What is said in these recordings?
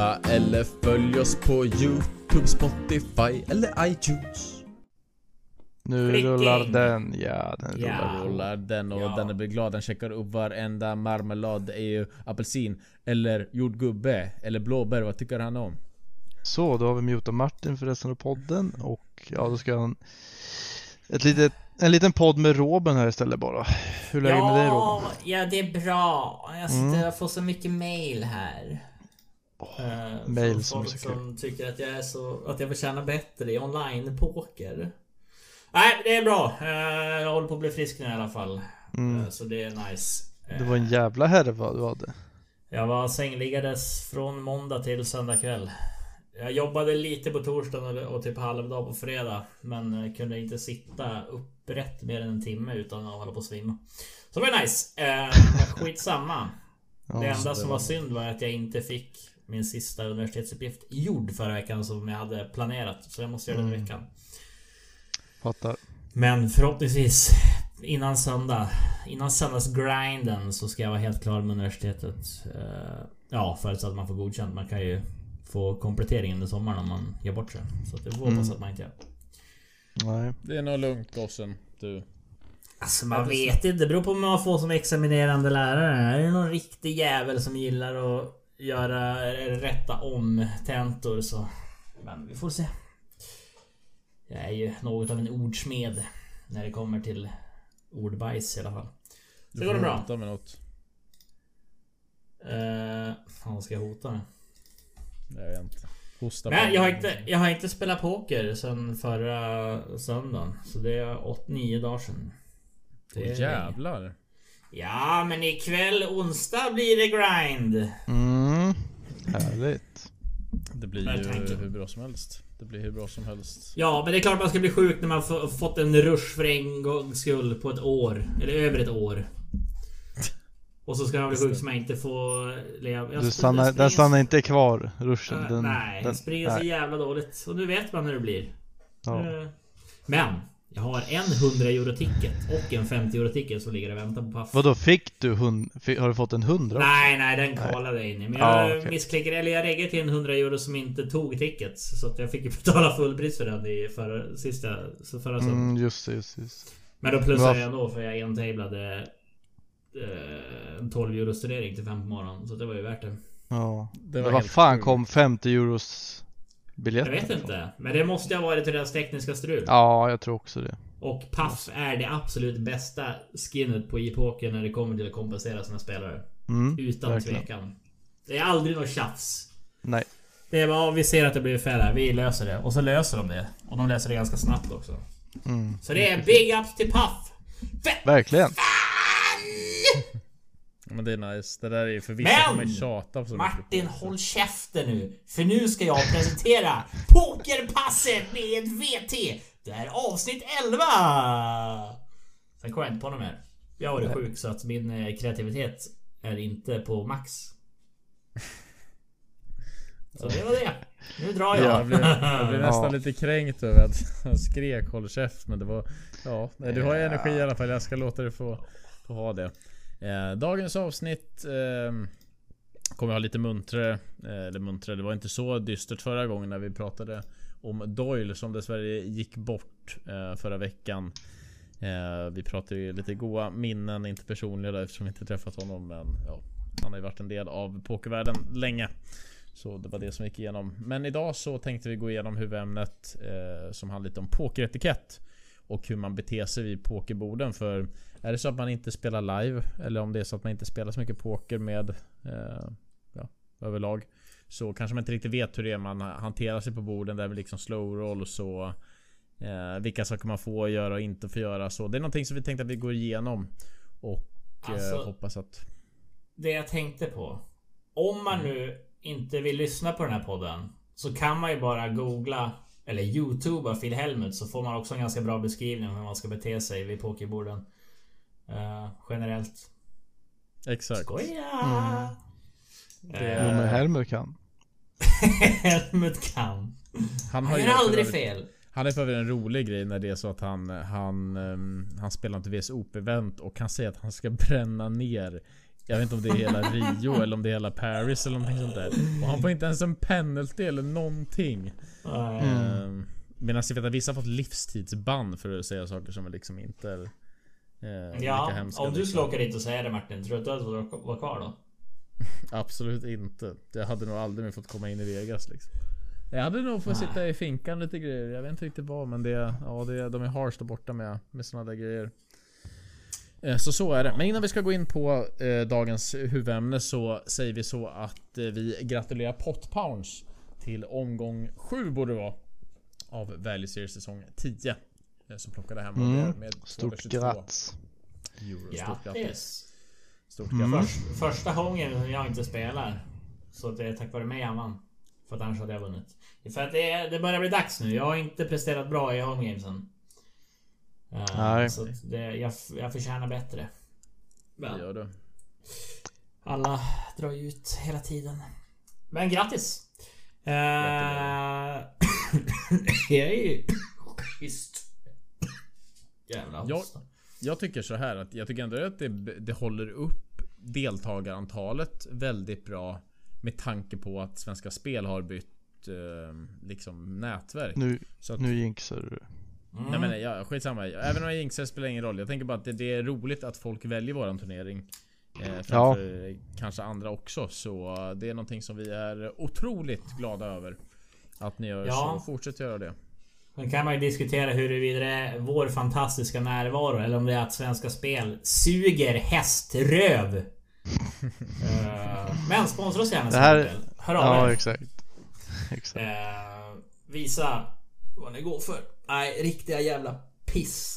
Subba eller följ oss på Youtube, Spotify eller iTunes. Nu Klicking. rullar den, ja den Ja. rullar. Rullar den och Ja. den blir glad, den checkar upp varenda marmelad. Det är ju apelsin, eller jordgubbe, eller blåbär. Vad tycker han om? Så, då har vi mutat Martin för resten av podden och ja, då ska han ett litet, en liten podd med Robin här istället bara. Hur läget med dig Robin? ja, det är bra. Jag sitter Mm. jag får så mycket mail här. Eh, mail som folk som tycker att jag är så... Att jag förtjänar bättre i online-poker. Nej, det är bra. Eh, jag håller på att bli frisk nu i alla fall. Mm. Eh, så det är nice. Det var en jävla härva du hade. Jag var sängliggandes från måndag till söndag kväll. Jag jobbade lite på torsdagen och- typ halvdag på fredag. Men eh, kunde inte sitta upprätt mer än en timme utan att hålla på att svimma. Så det var nice. Eh, skitsamma. Det enda som var synd var att jag inte fick min sista universitetsuppgift gjord förra veckan som jag hade planerat. Så jag måste göra det den Mm. veckan. Fattar. Men förhoppningsvis innan söndag, innan söndagsgrinden så ska jag vara helt klar med universitetet. Eh, Ja, förutsatt att man får godkänt. Man kan ju få komplettering under sommaren om man ger bort sig. Så det får hoppas Mm. att man inte gör. Nej. Det är nog lugnt gossen. Du. Alltså man vet inte. Det beror på vad man får som examinerande lärare. Är det någon riktig jävel som gillar att göra rätta om tentor så... Men vi får se. Jag är ju något av en ordsmed. När det kommer till ordbajs i alla fall. Du Så går det bra. hota med något. Eh, fan vad ska jag hota med? Jag vet inte. Hosta Men på- jag har inte, jag har inte spelat poker sen förra söndagen. Så det är 8-9 dagar sedan. Det Åh, är- jävlar. Ja men ikväll onsdag blir det grind. Mm. Härligt. Det blir ju tanken? hur bra som helst. Det blir hur bra som helst. Ja men det är klart man ska bli sjuk när man få- fått en rush för en gångs skull på ett år. Eller över ett år. Och så ska man bli sjuk så man inte får leva. Jag Du stannar, den stannar inte kvar, ruschen. Äh, Den, nej, den, springer så jävla dåligt. Och nu vet man hur det blir. Ja. Eh, Men jag har en 100 euro ticket och en 50 euro ticket som ligger och väntar på Puff. Vadå, fick du hund, har du fått en hundra? Nej, nej den kvalade jag in i. Men Ja, jag okej. missklickade, eller jag reggade till en 100 euro som inte tog tickets. Så att jag fick ju betala fullpris för den i förra, sista, så förra söndagen. Mm, just det, just. Just. Men då plussade jag ändå för jag entablade eh, en 12 euro studering till 5 på morgonen. Så det var ju värt det. Ja. Det Men vad fan sjukt. kom 50 euros biljett? Jag vet inte. Men det måste ha varit deras tekniska strul. Ja, jag tror också det. Och Puff är det absolut bästa skinnet på e-poker när det kommer till att kompensera sina spelare. Mm, Utan verkligen. tvekan. Det är aldrig något tjafs. Nej. Det är bara, vi ser att det blir fel här, vi löser det. Och så löser de det. Och de löser det ganska snabbt också. Mm. Så det är big ups till Puff! Fett Verkligen. Men det är nice. Det där är ju för vissa Men! kommer tjata så mycket. Martin, håll käften nu! För nu ska jag presentera Pokerpasset med VT! Det här är avsnitt 11! Sen kom jag inte på något mer. Jag var sjuk så att min eh, kreativitet är inte på max. Så det var det. Nu drar jag. Jag blev, jag blev nästan Ja. lite kränkt över att han skrek håll käft men det var... Ja, du har ju energi i alla fall. Jag ska låta dig få, få ha det. Eh, dagens avsnitt eh, kommer ha lite muntrare. Eh, eller muntrare, det var inte så dystert förra gången när vi pratade om Doyle som dessvärre gick bort eh, förra veckan. Eh, vi pratade ju lite goa minnen, inte personliga där, eftersom vi inte träffat honom men ja, han har ju varit en del av pokervärlden länge. Så det var det som gick igenom. Men idag så tänkte vi gå igenom huvudämnet eh, som handlar lite om pokeretikett. Och hur man beter sig vid pokerborden. För är det så att man inte spelar live eller om det är så att man inte spelar så mycket poker med eh, ja, överlag. Så kanske man inte riktigt vet hur det är man hanterar sig på borden. Det är väl liksom slow roll och så. Eh, vilka saker man får göra och inte får göra. Så det är någonting som vi tänkte att vi går igenom. Och Alltså- eh, hoppas att... Det jag tänkte på. Om man nu inte vill lyssna på den här podden. Så kan man ju bara googla eller youtuba Phil Helmut så får man också en ganska bra beskrivning om hur man ska bete sig vid pokerborden. Eh, generellt. Exakt. Skoja! Jo Eh, men Helmer kan. Helmut kan. Han Han ju gör aldrig fel. Han är för övrigt en rolig grej när det är så att han, han, ehm, han spelar inte VSOP-event och han säger att han ska bränna ner Jag vet inte om det är hela Rio eller om det är hela Paris eller någonting sånt där. Och han får inte ens en penalty eller någonting. Mm. Medan jag vet att vissa har fått livstidsbann för att säga saker som liksom inte är eh, Ja, om du liksom. skulle åka dit och säga det Martin, tror du att du hade vara kvar då? Absolut inte. Jag hade nog aldrig mer fått komma in i Vegas liksom. Jag hade nog fått sitta i finkan lite grejer. Jag vet inte riktigt vad men det, ja, det, de är harsh där borta med, med såna där grejer. Eh, Så så är det. Men innan vi ska gå in på eh, dagens huvudämne så säger vi så att eh, vi gratulerar Pot Pounds till omgång 7 borde det vara. Av Value Series säsong 10. eh, Som plockade hem Mm. med Stort 222 grattis. euro. Stort grattis. Grattis! Stort Mm. grattis. Först, första gången som jag inte spelar. Så det är tack vare mig han vann. För att annars hade jag vunnit. För att det, det börjar bli dags nu. Jag har inte presterat bra i home gamesen. Eh, Nej. Så det, jag, jag förtjänar bättre. Det Men gör du. alla drar ju ut hela tiden. Men grattis! Uh, jag är ju schysst. Jävla Ja. hosta. Jag tycker så här att jag tycker ändå att det, det håller upp deltagarantalet väldigt bra med tanke på att Svenska Spel har bytt eh, liksom nätverk. Nu, Så att, nu jinxar du. Mm. Nej men ja, skitsamma. Även om jag jinxar spelar ingen roll. Jag tänker bara att det, det är roligt att folk väljer våran turnering. Eh, framför kanske andra också. Så det är någonting som vi är otroligt glada över. Att ni gör Ja. så. Fortsätt göra det. Sen kan man ju diskutera huruvida det är vår fantastiska närvaro eller om det är att Svenska Spel suger häströv. Eh, men sponsra oss gärna Det här- Spel. Hör av Ja, er. exakt. Exakt. Eh, visa vad ni går för. Nej, riktiga jävla piss.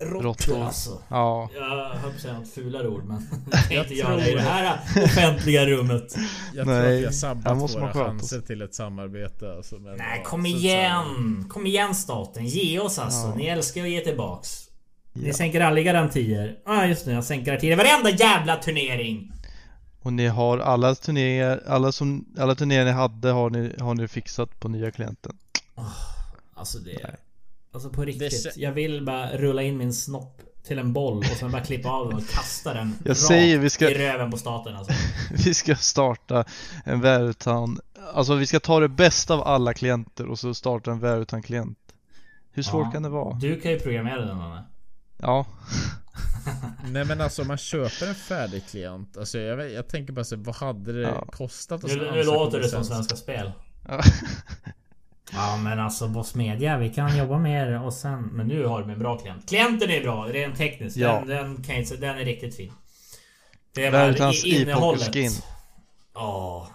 Råttor alltså. Ja. Jag höll på att säga något fulare ord men det jag inte göra i det det. här offentliga rummet. Jag tror Nej, att vi har sabbat våra chanser till ett samarbete. Alltså, men, Nej ja, kom igen! Kom igen staten, ge oss alltså. Ja. Ni älskar att ge tillbaks. Ni ja. sänker aldrig garantier. Ja ah, just det, jag sänker garantier. Varenda jävla turnering! Och ni har alla turneringar, alla, som, alla turneringar ni hade har ni, har ni fixat på nya klienten. Alltså det... Alltså på riktigt. Det- Jag vill bara rulla in min snopp till en boll och sen bara klippa av den och kasta den Jag säger, vi ska- i röven på staten alltså. Vi ska starta en Värutan, alltså vi ska ta det bästa av alla klienter och så starta en Värutan klient. Hur svårt Ja. kan det vara? Du kan ju programmera den Anna. Ja, Nej men alltså man köper en färdig klient. Alltså jag, vet, jag tänker bara så vad hade det Ja. kostat att Nu, nu låter det som? Svenska Spel. Ja. Men alltså Boss Media, vi kan jobba med er och sen... Men nu har de en bra klient. Klienten är bra, rent tekniskt. Ja. Den, den, kan jag, inte- den är riktigt fin. Det är i- innehållet. Ja.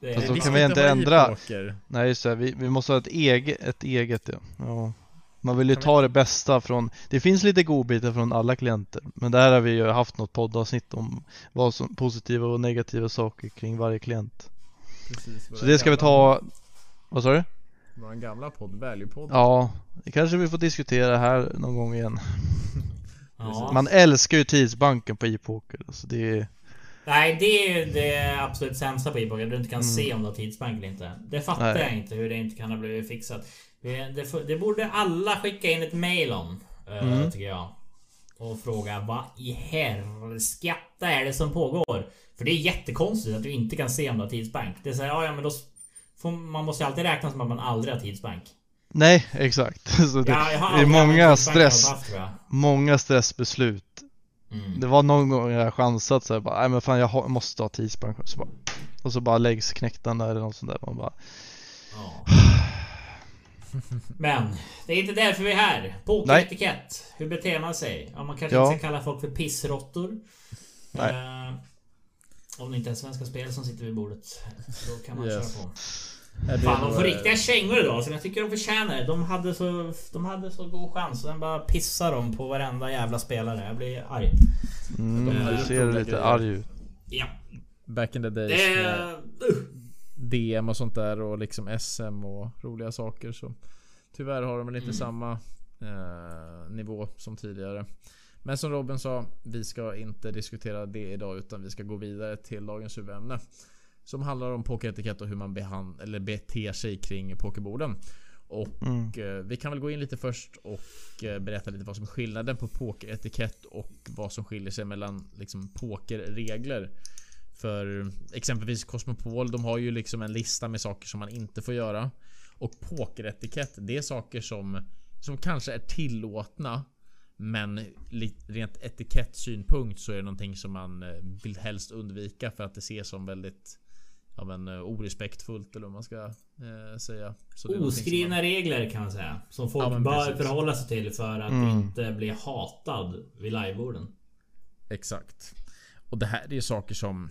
Det är- Fast då Vi kan vi inte ändra. e-poker. Nej just det, vi, vi måste ha ett eget, ett eget ja. ja. Man vill ju ta det bästa från, det finns lite godbitar från alla klienter. Men där har vi ju haft något poddavsnitt om vad som positiva och negativa saker kring varje klient. Precis, Så det ska vi ta, vad sa du? Vår gamla podd, Value-podd. Ja, det kanske vi får diskutera här någon gång igen. ja. Man älskar ju tidsbanken på e-poker. Alltså det är, Nej, det är ju det absolut sämsta på e-poker. Du inte kan Mm. se om du har tidsbank eller inte. Det fattar Nej. jag inte hur det inte kan ha blivit fixat. Det, det, borde alla skicka in ett mail om. eh, Mm. Tycker jag. Och fråga vad i helskatta är det som pågår? För det är jättekonstigt att du inte kan se om du har tidsbank. Det är såhär, ja, ja men då... man måste ju alltid räkna som att man aldrig har tidsbank. nej exakt. Så det, Ja, är många stress, Haft, många stressbeslut. Mm. Det var någon gång jag chansat så här, bara, nej men fan jag har, måste ha tidsbank. Så bara, och så bara läggs knäcktarna eller något sånt där. Man bara, Ja. Men det är inte därför vi är här. Pokeretikett. Hur beter man sig? Ja, man kanske Ja. inte ska kalla folk för pissråttor. Nej. Eh, om det inte är Svenska Spel som sitter vid bordet. Då kan man Yes. köra på. Fan, de får riktiga kängor idag som jag tycker de förtjänar det. De hade så, de hade så god chans och den bara pissar dem på varenda jävla spelare. Jag blir arg. mm, De du ser lite grejer. arg ut. Ja. Back in the days Det... DM och sånt där och liksom SM och roliga saker så Tyvärr har de väl inte Mm. samma eh, nivå som tidigare. Men som Robin sa, vi ska inte diskutera det idag utan vi ska gå vidare till dagens huvudämne. Som handlar om pokeretikett och hur man behand- eller beter sig kring pokerborden. Och mm. eh, vi kan väl gå in lite först och eh, berätta lite vad som är skillnaden på pokeretikett och vad som skiljer sig mellan liksom pokerregler. För exempelvis Cosmopol, de har ju liksom en lista med saker som man inte får göra. Och pokeretikett, det är saker som, som kanske är tillåtna. Men rent etikettsynpunkt så är det någonting som man eh, vill helst undvika för att det ses som väldigt ja, men, eh, orespektfullt eller vad man ska eh, säga. Oskrivna man... regler kan man säga. Som folk ja, bör precis. förhålla sig till för att mm. inte bli hatad vid liveborden. Exakt. Och det här är ju saker som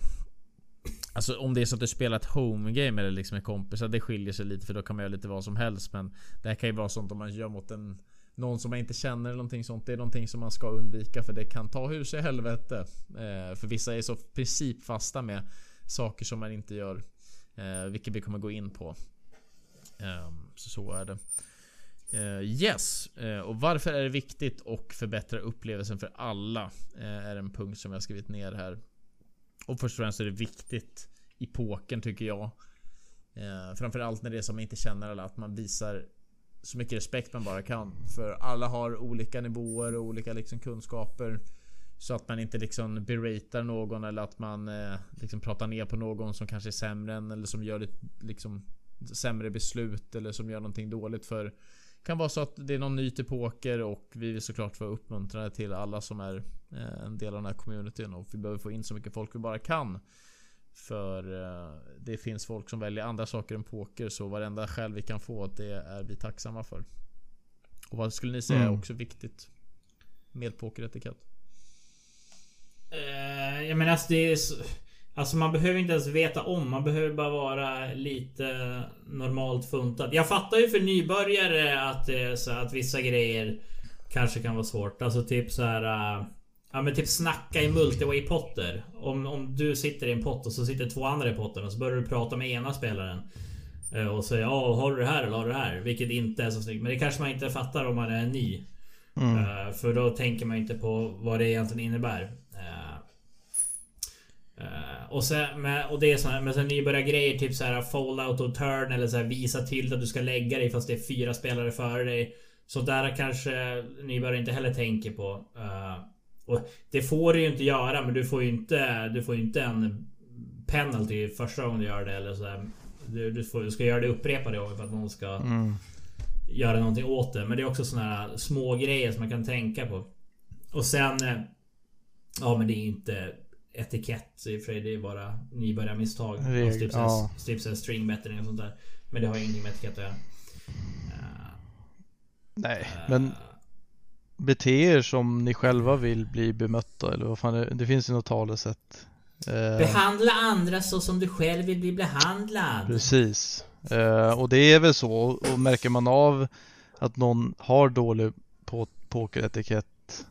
Alltså om det är så att du spelar ett home game eller liksom med kompisar Det skiljer sig lite för då kan man göra lite vad som helst Men Det här kan ju vara sånt om man gör mot en Någon som man inte känner eller någonting sånt Det är någonting som man ska undvika för det kan ta hus i helvete eh, För vissa är så principfasta med Saker som man inte gör eh, Vilket vi kommer gå in på ehm, Så så är det Uh, yes, uh, och varför är det viktigt och förbättra upplevelsen för alla? Uh, är en punkt som jag skrivit ner här. Och först och främst är det viktigt i poken tycker jag. Eh, framförallt när det är som man inte känner alla, att man visar så mycket respekt man bara kan. För alla har olika nivåer och olika liksom kunskaper. Så att man inte liksom beratar någon eller att man eh, liksom pratar ner på någon som kanske är sämre än eller som gör ett liksom sämre beslut eller som gör någonting dåligt för kan vara så att det är någon ny till poker och vi vill såklart vara uppmuntrade till alla som är eh, en del av den här communityn och vi behöver få in så mycket folk vi bara kan. För eh, det finns folk som väljer andra saker än poker så varenda skäl vi kan få det är vi tacksamma för. Och vad skulle ni säga är mm. också viktigt med pokeretikett? Uh, jag menar alltså det är så... Alltså man behöver inte ens veta om, man behöver bara vara lite normalt funtad. Jag fattar ju för nybörjare att, så att vissa grejer kanske kan vara svårt. Alltså typ så här. Äh, ja men typ snacka i multiway-potter. Om, om du sitter i en pott och så sitter två andra i potten och så börjar du prata med ena spelaren. Äh, och säger ja, har du det här eller har du det här? Vilket inte är så snyggt. Men det kanske man inte fattar om man är ny. Mm. För då tänker man inte på vad det egentligen innebär. Uh, och, sen, med, och det är såna med nybörjargrejer, typ så här fallout och turn eller så här, visa till att du ska lägga dig fast det är fyra spelare före dig. Så där kanske nybörjare inte heller tänker på. Uh, och det får du ju inte göra, men du får ju inte, du får inte en penalty första gången du gör det eller så här. Du, du, får, du ska göra det upprepade gånger för att någon ska mm. göra någonting åt det. Men det är också såna här små grejer som man kan tänka på. Och sen... Eh, ja men det är inte etikett i och för sig. Det är bara nybörjarmisstag. Typ ja. typ string bettering och sånt där. Men det har ju ingenting med etikett att göra. Uh, Nej, uh, men bete er som ni själva vill bli bemötta eller vad fan det, det finns ju något talesätt. Uh, Behandla andra så som du själv vill bli behandlad. Precis. och det är väl så och märker man av att någon har dålig på pokeretikett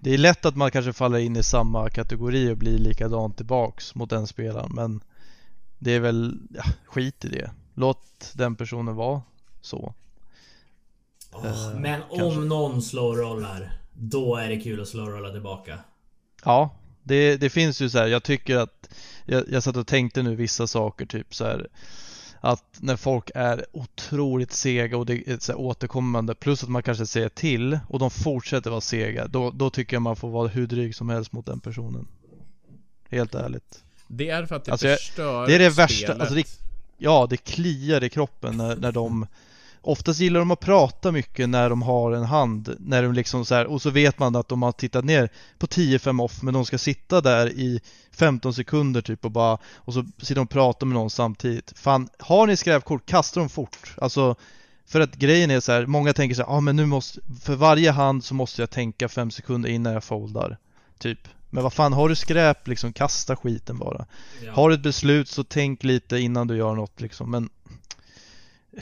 det är lätt att man kanske faller in i samma kategori och blir likadan tillbaks mot den spelaren men det är väl, ja, skit i det. Låt den personen vara så. Oh, eh, men kanske. om någon slowrollar, då är det kul att slowrolla tillbaka. Ja, det, det finns ju så här, jag tycker att jag, jag satt och tänkte nu vissa saker typ så här att när folk är otroligt sega och det är så återkommande plus att man kanske säger till och de fortsätter vara sega då, då tycker jag man får vara hur dryg som helst mot den personen. Helt ärligt. Det är för att det alltså, förstör Det är det värsta, alltså det, ja det kliar i kroppen när, när de Oftast gillar de att prata mycket när de har en hand när de liksom så här, och så vet man att de har tittat ner på 10-5 off men de ska sitta där i 15 sekunder typ och bara och så sitter de och pratar med någon samtidigt. Fan, har ni skräpkort, kasta dem fort. Alltså för att grejen är så här, många tänker så här, ah, men nu måste, för varje hand så måste jag tänka 5 sekunder innan jag foldar. Typ. Men vad fan, har du skräp liksom, kasta skiten bara. Ja. Har du ett beslut så tänk lite innan du gör något liksom. Men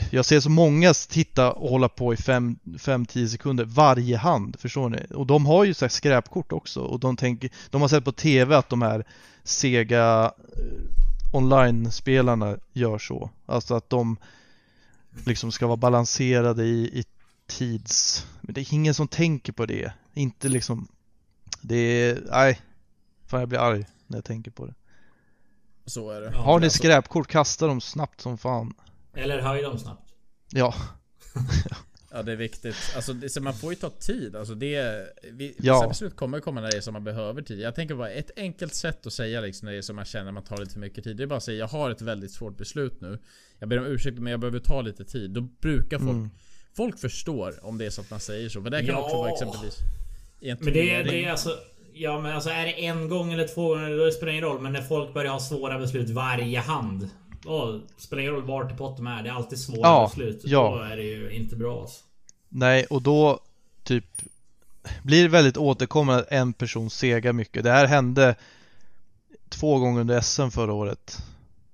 jag ser så många titta och hålla på i 5-10 sekunder varje hand, förstår ni? Och de har ju så skräpkort också och de tänker, de har sett på TV att de här sega eh, online-spelarna gör så. Alltså att de liksom ska vara balanserade i, i tids... Men det är ingen som tänker på det. Inte liksom... Det är... Nej. Fan jag blir arg när jag tänker på det. Så är det. Har ni skräpkort, kasta dem snabbt som fan. Eller höj dem snabbt. Ja, Ja det är viktigt. Alltså det, så man får ju ta tid. Alltså det... Vi, Ja. Vissa beslut kommer komma när det är som man behöver tid. Jag tänker bara ett enkelt sätt att säga liksom när det är som man känner att man tar lite för mycket tid. Det är bara att säga jag har ett väldigt svårt beslut nu. Jag ber om ursäkt men jag behöver ta lite tid. Då brukar folk... Mm. Folk förstår om det är så att man säger så. För det kan Ja. också vara exempelvis... I en Men det, det är alltså... Ja men alltså är det en gång eller två gånger då spelar det ingen roll. Men när folk börjar ha svåra beslut varje hand. Då spelar ingen roll vart i potten är. Det är alltid svåra Ja, beslut. ja. Då är det ju inte bra alltså. nej och då typ blir det väldigt återkommande att en person segar mycket. Det här hände två gånger under SM förra året.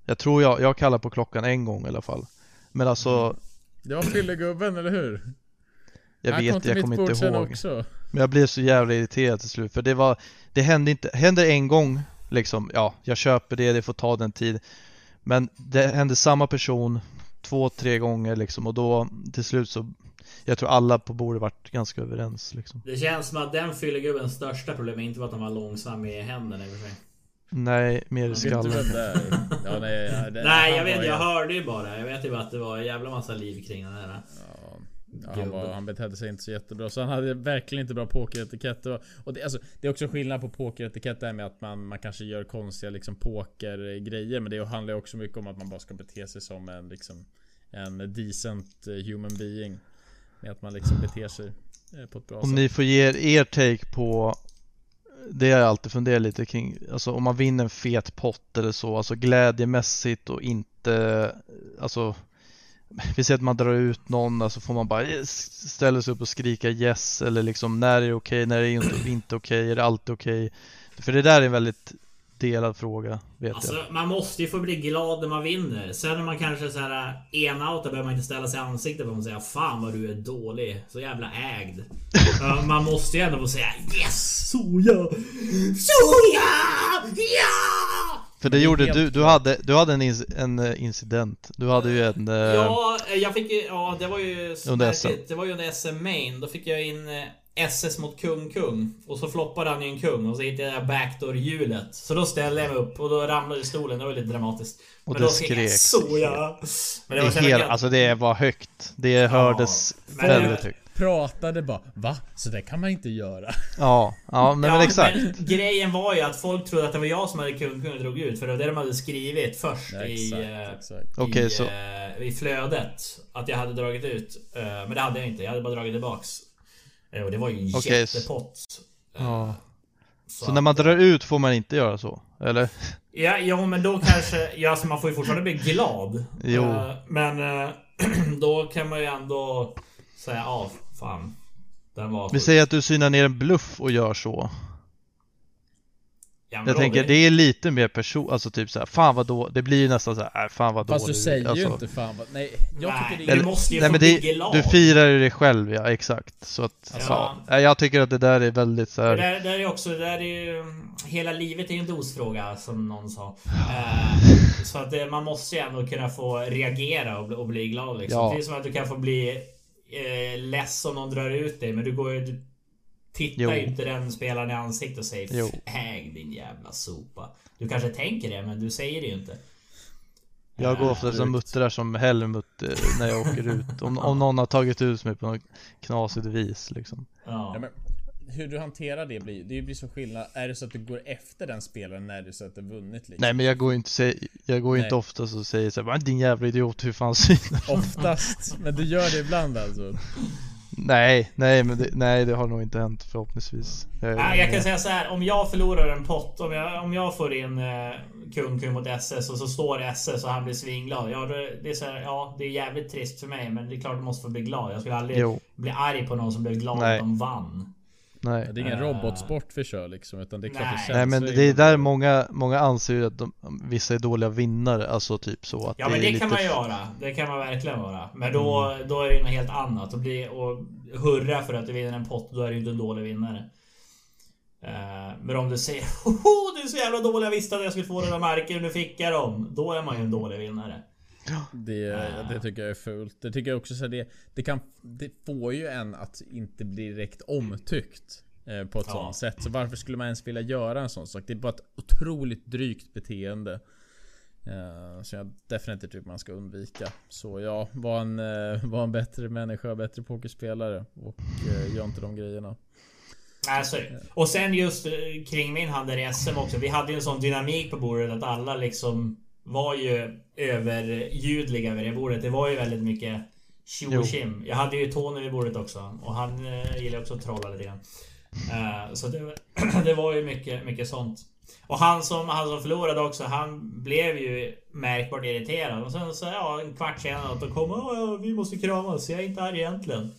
Jag tror jag, jag kallar på klockan en gång i alla fall. Men alltså, Det var fyllegubben, eller hur? jag Han kom vet, till jag kommer inte ihåg. Också. Men jag blev så jävla irriterad till slut för det var Det hände inte, hände en gång liksom, ja jag köper det, det får ta den tid Men det hände samma person två, tre gånger liksom och då till slut så Jag tror alla på bordet vart ganska överens liksom Det känns som att den fyllegubbens största problem inte var att han var långsam i händerna i och för sig. Nej, mer i skallen? Ja, nej, Nej jag vet jag hörde ju bara. Jag vet ju bara att det var en jävla massa liv kring den här. Ja, ja, han, var, han betedde sig inte så jättebra. Så han hade verkligen inte bra pokeretikett. Och, och det, alltså, det är också skillnad på pokeretikett där med att man, man kanske gör konstiga liksom, pokergrejer. Men det handlar också mycket om att man bara ska bete sig som en, liksom, en decent eh, human being. Med att man liksom beter sig eh, på ett bra Om sätt. ni får ge er, er take på Det har jag alltid funderat lite kring Alltså om man vinner en fet pott eller så Alltså glädjemässigt och inte Alltså Vi säger att man drar ut någon Alltså får man bara yes, ställa sig upp och skrika yes Eller liksom när är det okej, när är det inte, inte okej, är det alltid okej För det där är en väldigt delad fråga vet Alltså jag man måste ju få bli glad när man vinner. Sen när man kanske så här enoutar behöver man inte ställa sig i ansiktet på och säga Fan vad du är dålig. Så jävla ägd. Man måste ju ändå få säga Yes! Soja! Soja! Ja! För det gjorde du, du hade, du hade en, inc- en eh, incident Du hade ju en eh, Ja, jag fick ju... Ja, det var ju... Under. Det var ju under SM Main. Då fick jag in eh, SS mot kung kung. Och så floppade han ju en kung och så hittade jag backdoor-hjulet. Så då ställde jag mig upp och då ramlade stolen. Det var lite dramatiskt. Och Men det jag skreks. Soja! Men det var så helt, alltså det var högt Det hördes men- väldigt högt Pratade bara Va? Så det kan man inte göra. Ja, ja men, men exakt Men grejen var ju att folk trodde att det var jag som hade och drog ut. För det var det de hade skrivit först Ja, i, exakt, eh, exakt. Okej, i, så- eh, i flödet. Att jag hade dragit ut. Eh, Men det hade jag inte. Jag hade bara dragit tillbaks. Eh, Och det var ju en Okej, jättepott. Eh, Ja. Så, Så när man drar ut får man inte göra så? Eller? Ja, ja men då kanske... Ja, alltså man får ju fortfarande bli glad. Jo. Eh, Men eh, då kan man ju ändå säga ja, fan. Den var Vi säger att du synar ner en bluff och gör så Ja, Jag då- tänker det är lite mer person, alltså typ såhär, fan vad då, det blir ju nästan såhär, äh, fan vad Fast du säger alltså, ju inte fan vad... Nej, jag Nej, tycker det är... du måste ju nej men bli det, glad. du firar ju dig själv ja, exakt Så att, Ja. ja. Jag tycker att det där är väldigt Det såhär där, där är också, det där är ju... Hela livet är ju en dosfråga som någon sa. Eh, så att det, man måste ju ändå kunna få reagera och, bli- och bli glad liksom. Ja. Det är som att du kan få bli eh, less om någon drar ut dig men du går ju... Du tittar Jo. ju inte den spelaren i ansiktet och säger Jo. Äg din jävla sopa. Du kanske tänker det men du säger det ju inte. Jag går Eh, ofta som ut. muttrar som Helmut eh, när jag åker ut om, om någon har tagit ut mig på något knasigt vis liksom Ja. Ja, men hur du hanterar det blir, det blir så skillnad. Är det så att du går efter den spelaren när du så att du vunnit liksom? Nej men jag går inte, jag går ju inte Nej. ofta så säger såhär, din jävla idiot hur fan synar Oftast, men du gör det ibland alltså. Nej, nej men det, nej det har nog inte hänt förhoppningsvis jag, Nej, jag kan säga så här. Om jag förlorar en pott. Om jag, om jag får in eh, kung kung mot SS och så står SS och han blir svinglad. Ja, då, det är så här, ja, det är jävligt trist för mig. Men det är klart jag måste få bli glad. Jag skulle aldrig Jo. bli arg på någon som blev glad Nej. att de vann. Nej Det är ingen Eh. robotsport vi kör liksom, utan det är klart Nej. det känns Nej men det är där många, många anser ju att de, vissa är dåliga vinnare, alltså typ så att Ja men är det lite kan man Mm. göra. Det kan man verkligen vara. Men då, då är det något helt annat. Och, bli, och hurra för att du vinner en pott. Då är du inte en dålig vinnare. Eh, men om du säger Hoho, du är så jävla dålig. Jag visste att jag skulle få den där marken. Nu fick jag dem. Då är man ju en dålig vinnare. Det, Ah. det tycker jag är fult. Det tycker jag också så det, det kan... Det får ju en att inte bli direkt omtyckt. eh, På ett Ja. sånt sätt. Så varför skulle man ens vilja göra en sån sak? Det är bara ett otroligt drygt beteende. Eh, Eh, som jag definitivt tycker man ska undvika. Så ja, var en, eh, var en bättre människa, bättre pokerspelare och eh, gör inte de grejerna. Alltså, och sen just eh, kring min handel i SM också. Vi hade ju en sån dynamik på bordet att alla liksom var ju överljudliga vid det bordet. Det var ju väldigt mycket tjo och. Jag hade ju Tony vid bordet också och han eh, gillar också att trolla lite grann. Eh, så det, det var ju mycket, mycket sånt. Och han som, han som förlorade också, han blev ju märkbart irriterad. Och sen så, ja, en kvart senare, då kom ja, vi måste kramas. Jag är inte här egentligen.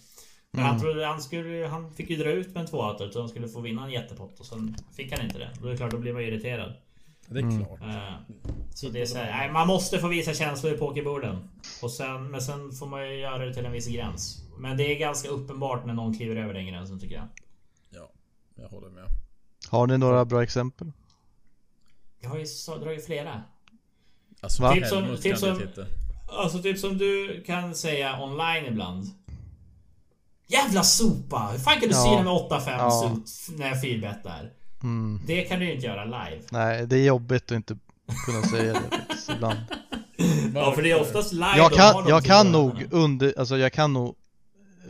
Men han trodde han skulle, han fick ju dra ut med en tvååtter så han skulle få vinna en jättepott och sen fick han inte det. Då är det klart, då blir man irriterad. Det är klart. Eh, Så det är så här, nej, man måste få visa känslor i pokerborden. Och sen, men sen får man ju göra det till en viss gräns. Men det är ganska uppenbart när någon kliver över den gränsen tycker jag. Ja, jag håller med. Har ni några bra exempel? Jag har ju så, dragit flera. Alltså, Va? Typ som- typ som-. Alltså typ som du kan säga online ibland. Jävla sopa! Hur fan kan du Ja. syna med 8-5 Ja. när jag fyrbettar? Mm. Det kan du ju inte göra live. Nej, det är jobbigt att inte kunna säga det ibland. Ja för det är oftast live Jag kan, jag kan nog under, alltså jag kan nog,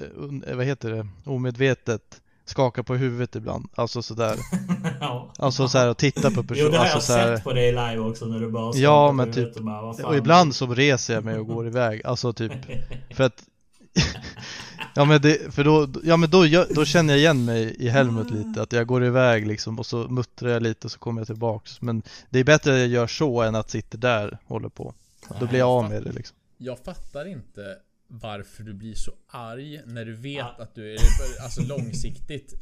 eh, un, eh, vad heter det, omedvetet skaka på huvudet ibland. Alltså sådär. ja. Alltså såhär och titta på Jo personen. det har Alltså jag såhär. sett på dig live också när du bara Ja, men typ- och, bara, vad fan. Och ibland så reser jag mig och går iväg. Alltså typ, för att Ja men det, för då, ja men då, då känner jag igen mig i Helmut lite, att jag går iväg liksom och så muttrar jag lite och så kommer jag tillbaks Men det är bättre att jag gör så än att sitta där och håller på Då blir jag av med det liksom Jag fattar inte varför du blir så arg när du vet Ja. att du är, alltså långsiktigt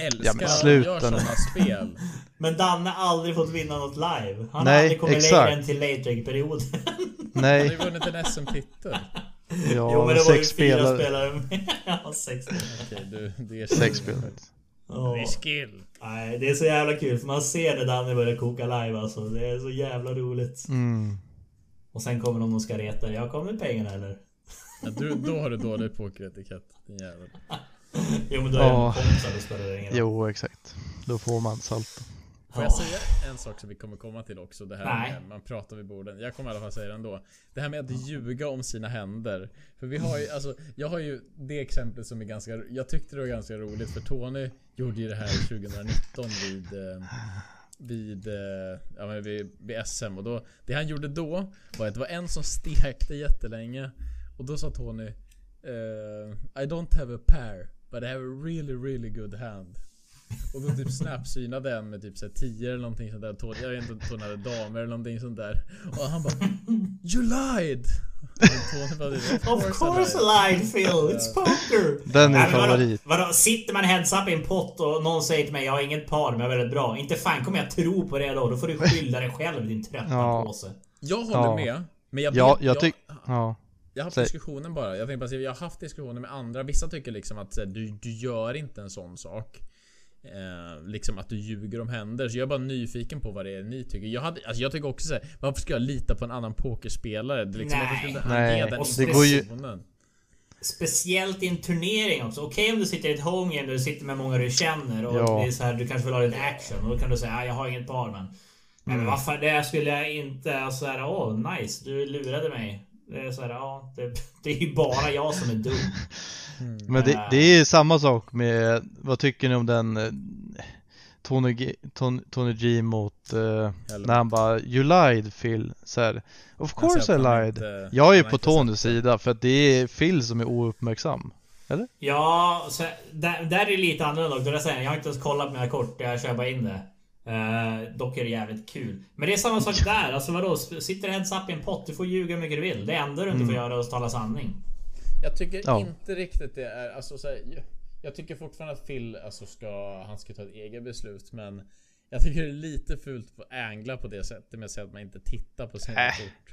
älskar Ja, men att sluta sådana spel. Men Danne har aldrig fått vinna något live. Han har Nej, aldrig kommit exakt. längre än till late period Han har ju Nej, vunnit en SM-titel. Ja, Jo men det var ju sex fyra spelare, spelare med. ja, sex spelare. Okej, du, det är sex spelare Ja. Det är skill. Nej, det är så jävla kul för man ser när Danne börjar koka live alltså. Det är så jävla roligt. mm. Och sen kommer de och ska reta Jag kommer med pengarna eller? Ja, du, då har du dålig pokeretikett, din jävel. Jo men då är Ja. kompisar, då spelar det ingen. Jo exakt, då får man salt Får jag säga en sak som vi kommer komma till också? Det här Nej. med man pratar vid borden. Jag kommer i alla fall säga det ändå. Det här med att ljuga om sina händer. För vi har ju, alltså, jag har ju det exemplet som är ganska, jag tyckte det var ganska roligt för Tony gjorde ju det här 2019 vid eh, vid, eh, ja, men vid, vid SM och då Det han gjorde då var att det var en som stekte jättelänge Och då sa Tony eh, I don't have a pair But I have a really really good hand och då typ snapsynade en med typ såhär 10 eller någonting sånt där. Jag vet inte om Tony hade damer eller någonting sånt där. Och han bara You lied! Bara, Of course I lied Phil, it's poker! Den är Nej, men vadå, favorit vadå, sitter man heads up i en pott och någon säger till mig jag har inget par men jag är väldigt bra. Inte fan kommer jag tro på det då. Då får du skylla dig själv din trötta Ja. påse. Jag håller Ja. med. Men jag, Ja, jag tycker, ja Jag har haft diskussionen bara. Jag tänkte bara säga, jag har haft diskussioner med andra. Vissa tycker liksom att du, du gör inte en sån sak. Eh, liksom att du ljuger om händer. Så jag är bara nyfiken på vad det är ni tycker. Jag, hade, alltså jag tycker också såhär, varför ska jag lita på en annan pokerspelare? Det liksom, Nej. skulle han Nej, den och det går ju-? Speciellt i en turnering också. Okej om du sitter i ett homegame där du sitter med många du känner och Ja. det är så här, du kanske vill ha lite action och då kan du säga ah, jag har inget par men... Nej Mm. men varför det skulle jag inte så här, åh nice du lurade mig. Det är så här, ja det, det är ju bara jag som är dum. Men det, det är samma sak med, vad tycker ni om den eh, Tony G, Tony, Tony G mot, Eller- när han bara You lied Phil, så här, Of course I lied inte- Jag är ju på Tonys det. sida för att det är Phil som är ouppmärksam Ja, så där, där är det lite annorlunda också. Där säger jag, jag har inte ens kollat mina kort, jag kör bara in det. Uh, dock är det jävligt kul. Men det är samma sak där. Alltså vadå? Sitter heads up i en pott, du får ljuga hur mycket du vill. Det enda du inte får göra är att tala sanning. Jag tycker Ja. inte riktigt det är, alltså så här, jag, tycker fortfarande att Phil alltså ska, han ska ta ett eget beslut men Jag tycker det är lite fult att ängla på det sättet med att säga att man inte tittar på sina Äh. kort.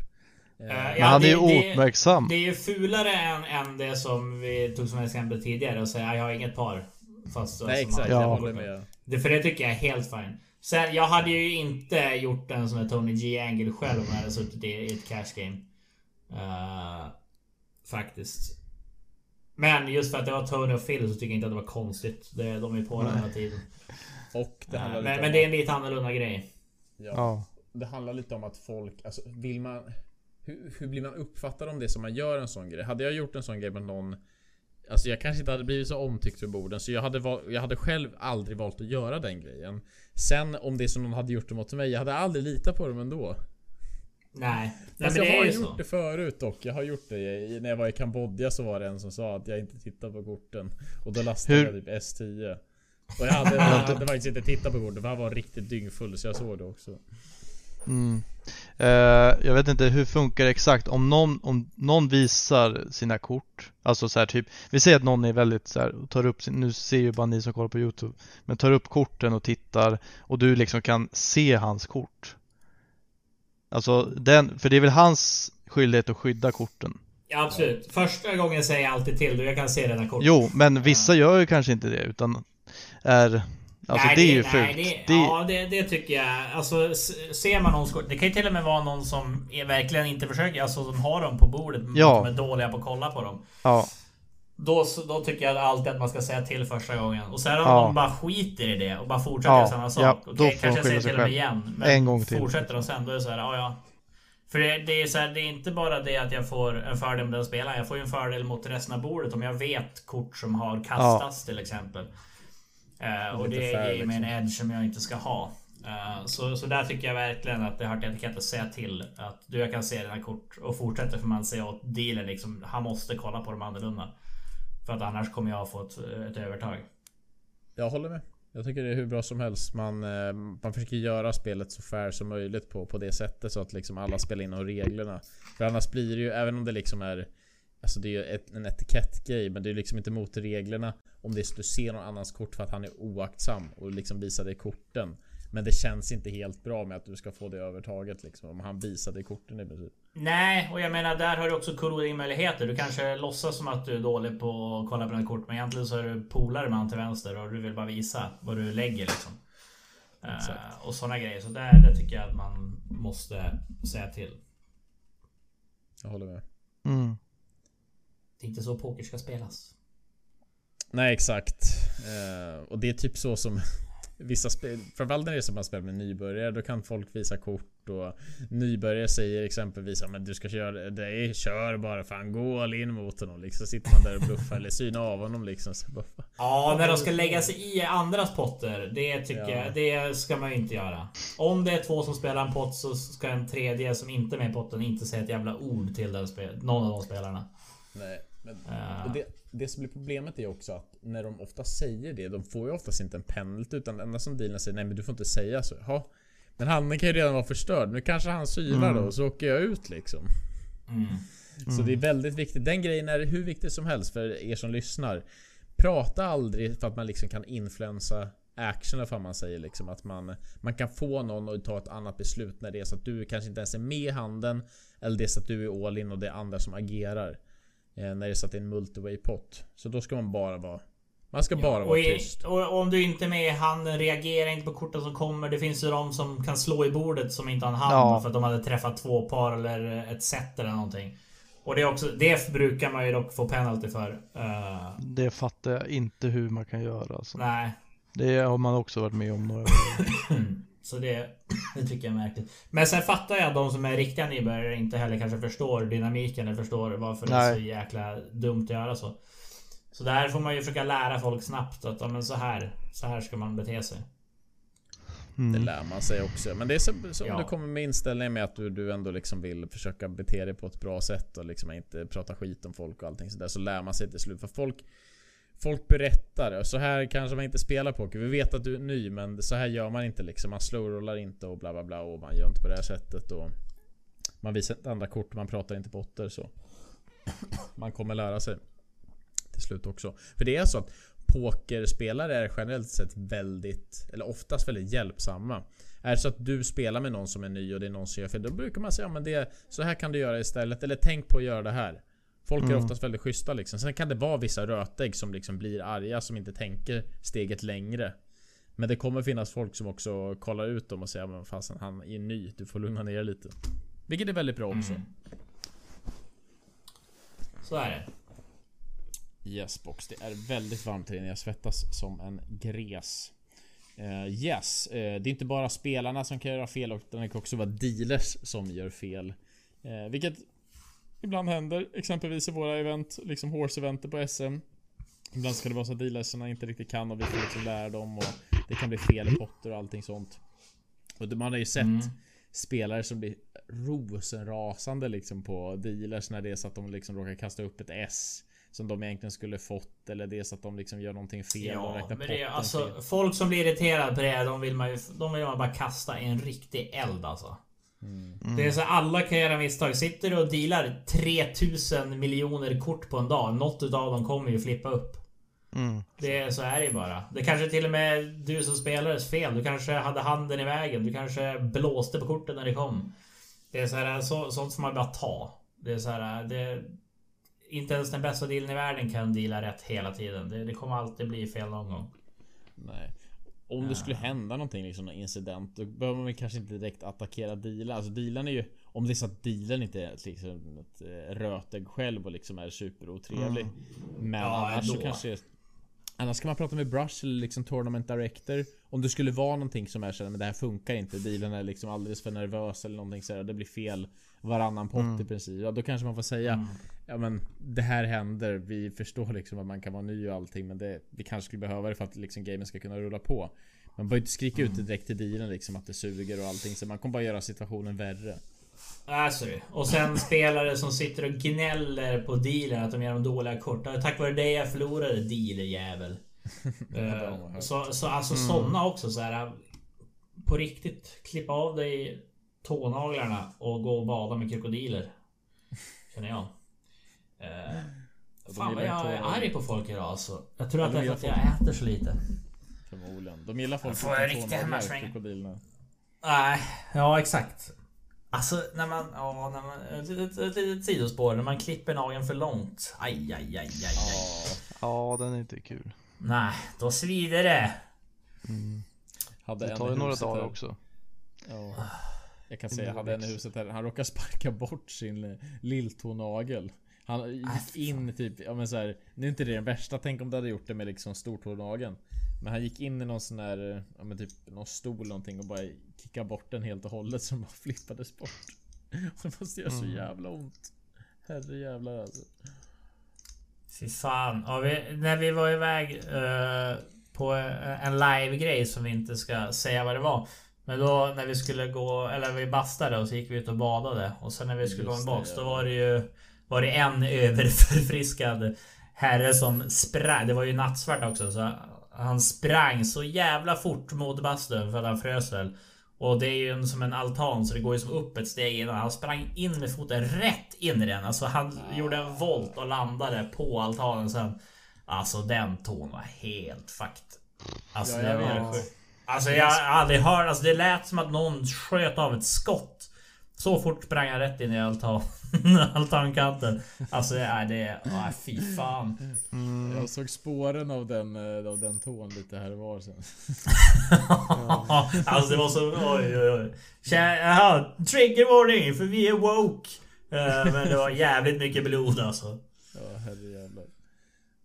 Eh, Men ja, han är ju det- det- Det är ju fulare än, än det som vi tog som exempel tidigare och säga jag har inget par. Fast Nej exakt, man- Ja. jag håller med. Det, för det tycker jag är helt fine. Sen, jag hade ju inte gjort en sån här Tony G Angle själv om jag hade suttit i, i ett cash game. Eh, faktiskt. Men just för att det var Tony och Phil så tycker jag inte att det var konstigt. Det, de är på den hela tiden. Och det handlar men, men det är en lite annorlunda grej. ja, Ja, Det handlar lite om att folk, alltså vill man hur, hur blir man uppfattad om det som man gör en sån grej? Hade jag gjort en sån grej med någon Alltså jag kanske inte hade blivit så omtyckt för borden så jag hade, val, jag hade själv aldrig valt att göra den grejen. Sen om det som någon hade gjort det mot mig, jag hade aldrig litat på dem ändå. Nej. Nej men jag det har gjort så. det förut dock. Jag har gjort det. I- När jag var i Kambodja så var det en som sa att jag inte tittar på korten. Och då lastade Hur- jag typ S10. Och jag hade, jag hade faktiskt inte tittat på korten för han var riktigt dyngfull så jag såg det också. Mm. Eh, jag vet inte hur funkar det exakt om någon, om någon visar sina kort Alltså så här typ Vi säger att någon är väldigt så här, tar upp sin, Nu ser ju bara ni som kollar på Youtube Men tar upp korten och tittar Och du liksom kan se hans kort Alltså den, för det är väl hans skyldighet att skydda korten Ja, absolut. Första gången säger jag alltid till. Du, jag kan se dina kort. Jo, men vissa gör ju kanske inte det utan är Alltså Nej, det är ju nej, fult Det, det, Ja, det, det tycker jag. Alltså, ser man någons kort. Det kan ju till och med vara någon som är verkligen inte försöker. Alltså, som har dem på bordet. Men Ja. de är dåliga på att kolla på dem. Ja, Då, då tycker jag alltid att man ska säga till första gången. Och sen om Ja. de bara skiter i det och bara fortsätter Ja, samma sak. ja, då de kanske jag säger till dem igen. Men En gång till. Fortsätter de sen, då är det så här, ja ja. För det, det är så här, det är inte bara det att jag får en fördel med den spelaren. Jag får ju en fördel mot resten av bordet om jag vet kort som har kastats till exempel. Eh, och det ger mig en liksom. edge som jag inte ska ha. Eh, så, så där tycker jag verkligen att det har etikett att säga till. Att du, jag kan se dina kort. Och fortsätter för man säga åt dealen liksom. Han måste kolla på dem annorlunda. För att annars kommer jag få ett, eh, ett övertag. Jag håller med. Jag tycker det är hur bra som helst. Man, eh, man försöker göra spelet så fair som möjligt på, på det sättet så att liksom alla spelar inom reglerna. För annars blir det ju, även om det liksom är Alltså det är ju ett, en etikettgrej men det är liksom inte mot reglerna Om det är så att du ser någon annans kort för att han är oaktsam och liksom visar dig korten men det känns inte helt bra med att du ska få det övertaget liksom om han visar dig korten i princip Nej, och jag menar där har du också coding-möjligheter. Du kanske låtsas som att du är dålig på att kolla på dina kort. Men egentligen så är du polare med han till vänster och du vill bara visa vad du lägger liksom. Exakt. och sådana grejer. Så där, där tycker jag att man måste säga till. Jag håller med mm. Det är inte så poker ska spelas. Nej exakt. Eh, och det är typ så som Vissa spel, framförallt när det är som man spelar med nybörjare, då kan folk visa kort och Nybörjare säger exempelvis men du ska köra, det kör bara fan gå all in mot honom liksom. Sitter man där och bluffar eller synar av honom liksom. Så bara. Ja, när de ska lägga sig i andras potter. Det tycker Ja. jag, det ska man ju inte göra. Om det är två som spelar en pott så ska en tredje som inte är med i potten inte säga ett jävla ord till den någon av de spelarna. Nej, men, och det, det som blir problemet är också att när de ofta säger det, de får ju oftast inte en penalty utan det enda som dealen säger nej men du får inte säga så. Jaha. Men handen kan ju redan vara förstörd. Nu kanske han sylar Mm. då och så åker jag ut liksom. Mm. Så det är väldigt viktigt. Den grejen är hur viktig som helst för er som lyssnar. Prata aldrig för att man liksom kan influensa action eller vad man säger liksom. Att man, man kan få någon att ta ett annat beslut när det är så att du kanske inte ens är med i handen. Eller det är så att du är all in och det är andra som agerar. Eh, när det är så att det är en multiway pot. Så då ska man bara vara... Man ska bara och, vara i, tyst. och om du inte är med i handen, reagera inte på korten som kommer. Det finns ju de som kan slå i bordet som inte har en hand Ja. för att de hade träffat två par eller ett set eller någonting. Och det, är också, det brukar man ju dock få penalty för. Eh, Det fattar jag inte hur man kan göra alltså. nej. Det har man också varit med om några gånger. Så det, det tycker jag är märkligt. Men sen fattar jag att de som är riktiga nybörjare inte heller kanske förstår dynamiken eller förstår varför det är Nej. så jäkla dumt att göra så. Så där får man ju försöka lära folk snabbt att ja, men så här, så här ska man bete sig. Det Mm. lär man sig också. Men det är så, så Ja. om du kommer med inställningen med att du, du ändå liksom vill försöka bete dig på ett bra sätt och liksom inte prata skit om folk och allting sådär. Så lär man sig till slut. För folk Folk berättar och så här kanske man inte spelar poker. Vi vet att du är ny men så här gör man inte liksom. Man slowrollar inte och bla bla bla och man gör inte på det här sättet. Och man visar inte andra kort och man pratar inte potter så. Man kommer lära sig. Till slut också. För det är så att pokerspelare är generellt sett väldigt, eller oftast väldigt hjälpsamma. Är det så att du spelar med någon som är ny och det är någon som gör fel, då brukar man säga men det, så här kan du göra istället. Eller tänk på att göra det här. Folk är Mm. oftast väldigt schyssta liksom. Sen kan det vara vissa rötägg som liksom blir arga som inte tänker steget längre. Men det kommer finnas folk som också kollar ut dem och säger men fasen han är ny, du får lugna ner dig lite. Vilket är väldigt bra också. Mm. Så är det. Yes box, det är väldigt varmt här inne. Jag svettas som en gres. Eh, yes, eh, det är inte bara spelarna som kan göra fel utan det kan också vara dealers som gör fel. Eh, vilket ibland händer, exempelvis i våra event, liksom horse-eventer på SM. Ibland ska det vara så att dealersarna inte riktigt kan och vi får liksom lära dem och det kan bli fel i potter och allting sånt. Och man har ju sett mm. spelare som blir rosenrasande liksom på dealers när det är så att de liksom råkar kasta upp ett S som de egentligen skulle fått eller det är så att de liksom gör någonting fel ja, men det, alltså, fel. Folk som blir irriterade på det, de vill man ju de vill man bara kasta i en riktig eld alltså. Mm. Det är så alla kan göra misstag. Sitter du och dealar 3000 miljoner kort på en dag. Något utav dem kommer ju flippa upp. Mm. Det, så är det ju bara. Det kanske till och med du som spelares fel. Du kanske hade handen i vägen. Du kanske blåste på korten när det kom. Det är så här, så, sånt får man bara ta. Det är så här, det, inte ens den bästa dealen i världen kan deala rätt hela tiden. Det, det kommer alltid bli fel någon gång. Nej. Om det skulle hända någonting, liksom en incident, då behöver man kanske inte direkt attackera dealen. Alltså dealen är ju... Om det är så att dealen inte är liksom ett eh, rötägg själv och liksom är superotrevlig. Mm. Men ja, annars så kanske... Annars kan man prata med Brush eller liksom Tournament Director. Om det skulle vara någonting som är så men det här funkar inte. Dealen är liksom alldeles för nervös eller någonting så Det blir fel varannan pott mm. i princip. Ja, då kanske man får säga mm. Ja men det här händer. Vi förstår liksom att man kan vara ny och allting. Men det, vi kanske skulle behöva det för att liksom gamen ska kunna rulla på. Man behöver inte skrika mm. ut det direkt till dealen liksom att det suger och allting. Så man kommer bara göra situationen värre. Alltså. Och sen spelare som sitter och gnäller på dealen att de gör de dåliga kort. Tack vare dig jag förlorade dealerjävel. uh, så, så alltså mm. sådana också så här. På riktigt klippa av dig tånaglarna och gå och bada med krokodiler. Känner jag. Uh, fan vad jag är arg på folk idag alltså. Jag tror att det är för att jag äter så lite. Förmodligen. De gillar folk som får riktiga krokodilerna. Nej, ja exakt. Alltså när man... Ja, när man... Ett litet sidospår. När man klipper nageln för långt. Aj, aj, aj, aj, aj. Ja, den är inte kul. Nej, då svider det. Mm. Hade det tar ju några dagar också. Ja. Jag kan säga, hade en i huset här. Han råkade sparka bort sin lilltånagel. Han gick in typ, ja men så här, Nu är inte det den värsta, tänk om du hade gjort det med liksom stortånageln. Men han gick in i någon sån där, ja men typ någon stol någonting och bara kickade bort den helt och hållet som bara flippades bort. Det måste göra så mm. jävla ont. Herre jävlar alltså. Fy fan. Ja, vi, när vi var iväg uh, på eh, en live-grej som vi inte ska säga vad det var. Men då när vi skulle gå, eller vi bastade och så gick vi ut och badade. Och sen när vi skulle Just gå tillbaks då var det ju var det en överförfriskad herre som sprang. Det var ju nattsvart också så han sprang så jävla fort mot bastun för att han frös väl. Och det är ju som en altan så det går ju som upp ett steg innan. Han sprang in med foten rätt in i den. Alltså han gjorde en volt och landade på altanen sen. Alltså den tån var helt fucked. Alltså ja, det var... Alltså jag har aldrig hört... Alltså det lät som att någon sköt av ett skott. Så fort sprang han rätt in i altan. altankanten. Alltså är det... Åh, fy fan. Mm. Jag såg spåren av den, eh, av den tån lite här och var sen. alltså det var så... Oj oj oj. Jaha, trigger warning för vi är woke. Uh, men det var jävligt mycket blod alltså. Ja herrejävlar.